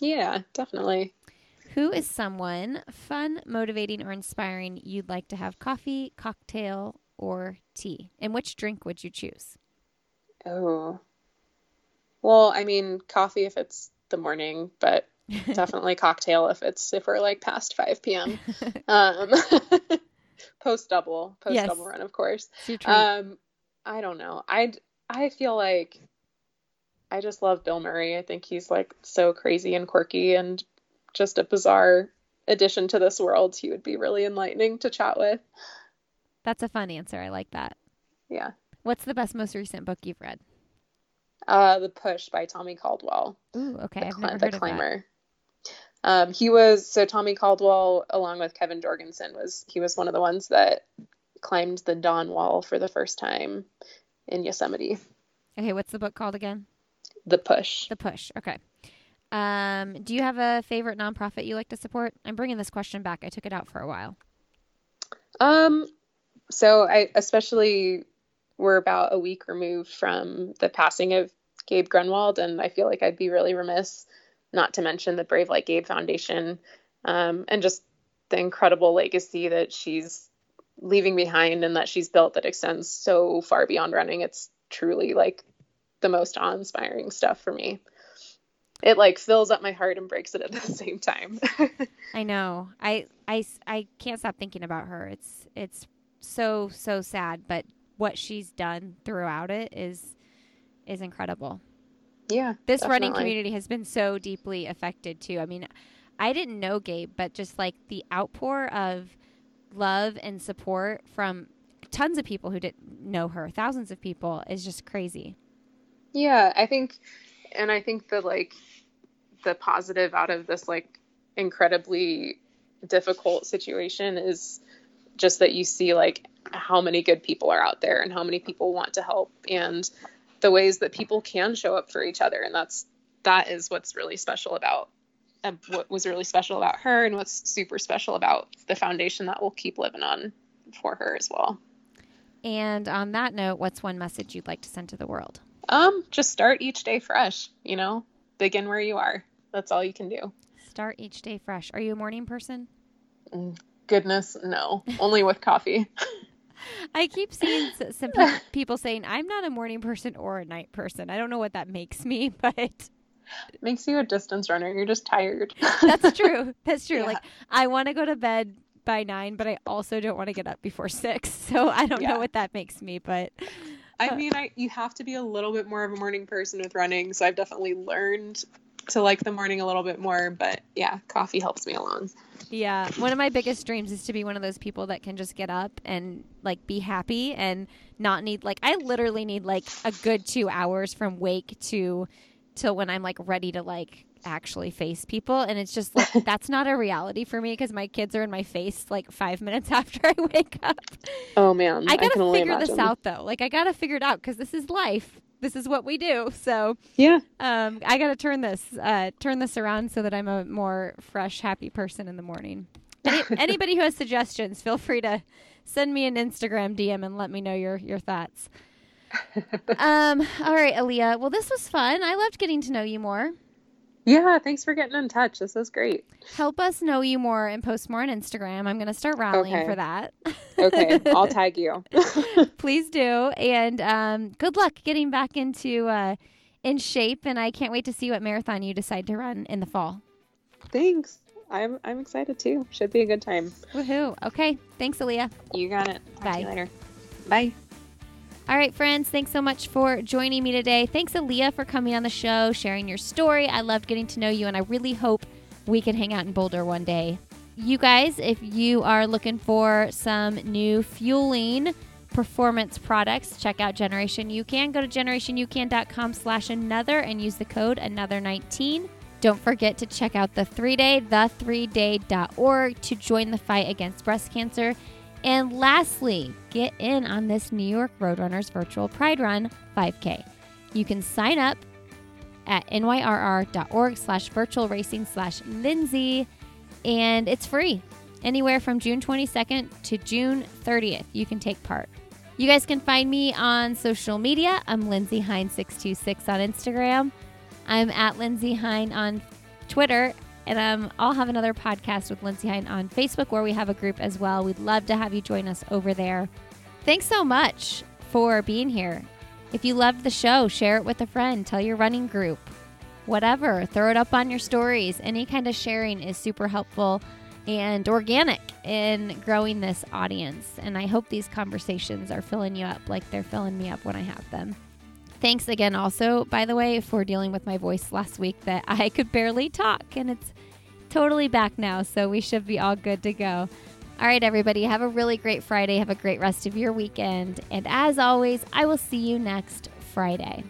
Speaker 2: Yeah, definitely.
Speaker 1: Who is someone fun, motivating, or inspiring you'd like to have coffee, cocktail, or tea? And which drink would you choose?
Speaker 2: Oh. Well, I mean, coffee if it's the morning, but definitely cocktail if it's if we're like past 5 p.m. Um, post double, post
Speaker 1: Yes.
Speaker 2: double run, of course.
Speaker 1: It's your treat.
Speaker 2: Um, I don't know. I I feel like I just love Bill Murray. I think he's like so crazy and quirky and just a bizarre addition to this world. He would be really enlightening to chat with.
Speaker 1: That's a fun answer. I like that.
Speaker 2: Yeah.
Speaker 1: What's the best, most recent book you've read?
Speaker 2: Uh, The Push by Tommy Caldwell.
Speaker 1: Ooh, okay.
Speaker 2: the,
Speaker 1: I've never
Speaker 2: the
Speaker 1: heard of that.
Speaker 2: Um, he was so Tommy Caldwell, along with Kevin Jorgeson, was he was one of the ones that climbed the Dawn Wall for the first time in Yosemite.
Speaker 1: Okay, what's the book called again?
Speaker 2: The Push.
Speaker 1: The Push. Okay. Um, do you have a favorite nonprofit you like to support? I'm bringing this question back. I took it out for a while.
Speaker 2: Um, so I especially we're about a week removed from the passing of Gabe Grunewald, and I feel like I'd be really remiss not to mention the Brave Like Gabe Foundation, um, and just the incredible legacy that she's leaving behind and that she's built that extends so far beyond running. It's truly like the most awe-inspiring stuff for me. It like fills up my heart and breaks it at the same time.
Speaker 1: I know. I, I, I can't stop thinking about her. It's it's so so sad, but what she's done throughout it is is incredible.
Speaker 2: Yeah,
Speaker 1: This running community has been so deeply affected too. I mean, I didn't know Gabe, but just like the outpour of love and support from tons of people who didn't know her, thousands of people, is just crazy.
Speaker 2: Yeah, I think, and I think the like the positive out of this like incredibly difficult situation is just that you see like how many good people are out there and how many people want to help and the ways that people can show up for each other and that's that is what's really special about what was really special about her and what's super special about the foundation that we'll keep living on for her as well.
Speaker 1: And on that note, what's one message you'd like to send to the world?
Speaker 2: Um, just start each day fresh, you know, begin where you are. That's all you can do.
Speaker 1: Start each day fresh. Are you a morning person?
Speaker 2: Mm, goodness, no. Only with coffee.
Speaker 1: I keep seeing some people saying I'm not a morning person or a night person. I don't know what that makes me, but It
Speaker 2: makes you a distance runner. You're just tired.
Speaker 1: That's true. That's true. Yeah. Like I want to go to bed by 9, but I also don't want to get up before 6. So I don't yeah. know what that makes me, but
Speaker 2: I mean, I you have to be a little bit more of a morning person with running, so I've definitely learned to like the morning a little bit more, but yeah, coffee helps me along.
Speaker 1: Yeah, one of my biggest dreams is to be one of those people that can just get up and like be happy and not need like I literally need like a good 2 hours from wake to till when I'm like ready to like actually face people and it's just like that's not a reality for me because my kids are in my face like five minutes after i wake up.
Speaker 2: Oh man
Speaker 1: i gotta I figure this out though. Like i gotta figure it out because this is life this is what we do. So
Speaker 2: yeah.
Speaker 1: um i gotta turn this uh turn this around so that i'm a more fresh happy person in the morning. Any, anybody who has suggestions feel free to send me an instagram dm and let me know your your thoughts. Um all right alia. Well this was fun. I loved getting to know you more
Speaker 2: yeah, thanks for getting in touch. This is great.
Speaker 1: Help us know you more and post more on Instagram. I'm going to start rallying okay. for that.
Speaker 2: okay, I'll tag you.
Speaker 1: Please do. And um, good luck getting back into uh, in shape. And I can't wait to see what marathon you decide to run in the fall.
Speaker 2: Thanks. I'm I'm excited too. Should be a good time.
Speaker 1: Woohoo! Okay, thanks, Alia.
Speaker 2: You got it. Talk
Speaker 1: Bye.
Speaker 2: later. Bye.
Speaker 1: All right, friends, thanks so much for joining me today. Thanks, Alia, for coming on the show, sharing your story. I loved getting to know you, and I really hope we can hang out in Boulder one day. You guys, if you are looking for some new fueling performance products, check out Generation UCAN. Go to generationucan.com slash another and use the code another19. Don't forget to check out the three day, the3day.org to join the fight against breast cancer. And lastly, get in on this New York Roadrunners Virtual Pride Run 5K. You can sign up at nyrr.org slash virtual racing slash Lindsay, and it's free. Anywhere from June 22nd to June 30th, you can take part. You guys can find me on social media. I'm Lindsay Hein626 on Instagram. I'm at Lindsay Hein on Twitter and um, I'll have another podcast with Lindsay Hein on Facebook where we have a group as well. We'd love to have you join us over there. Thanks so much for being here. If you loved the show, share it with a friend, tell your running group, whatever. Throw it up on your stories. Any kind of sharing is super helpful and organic in growing this audience. And I hope these conversations are filling you up like they're filling me up when I have them. Thanks again, also, by the way, for dealing with my voice last week that I could barely talk, and it's totally back now, so we should be all good to go. All right, everybody, have a really great Friday. Have a great rest of your weekend. And as always, I will see you next Friday.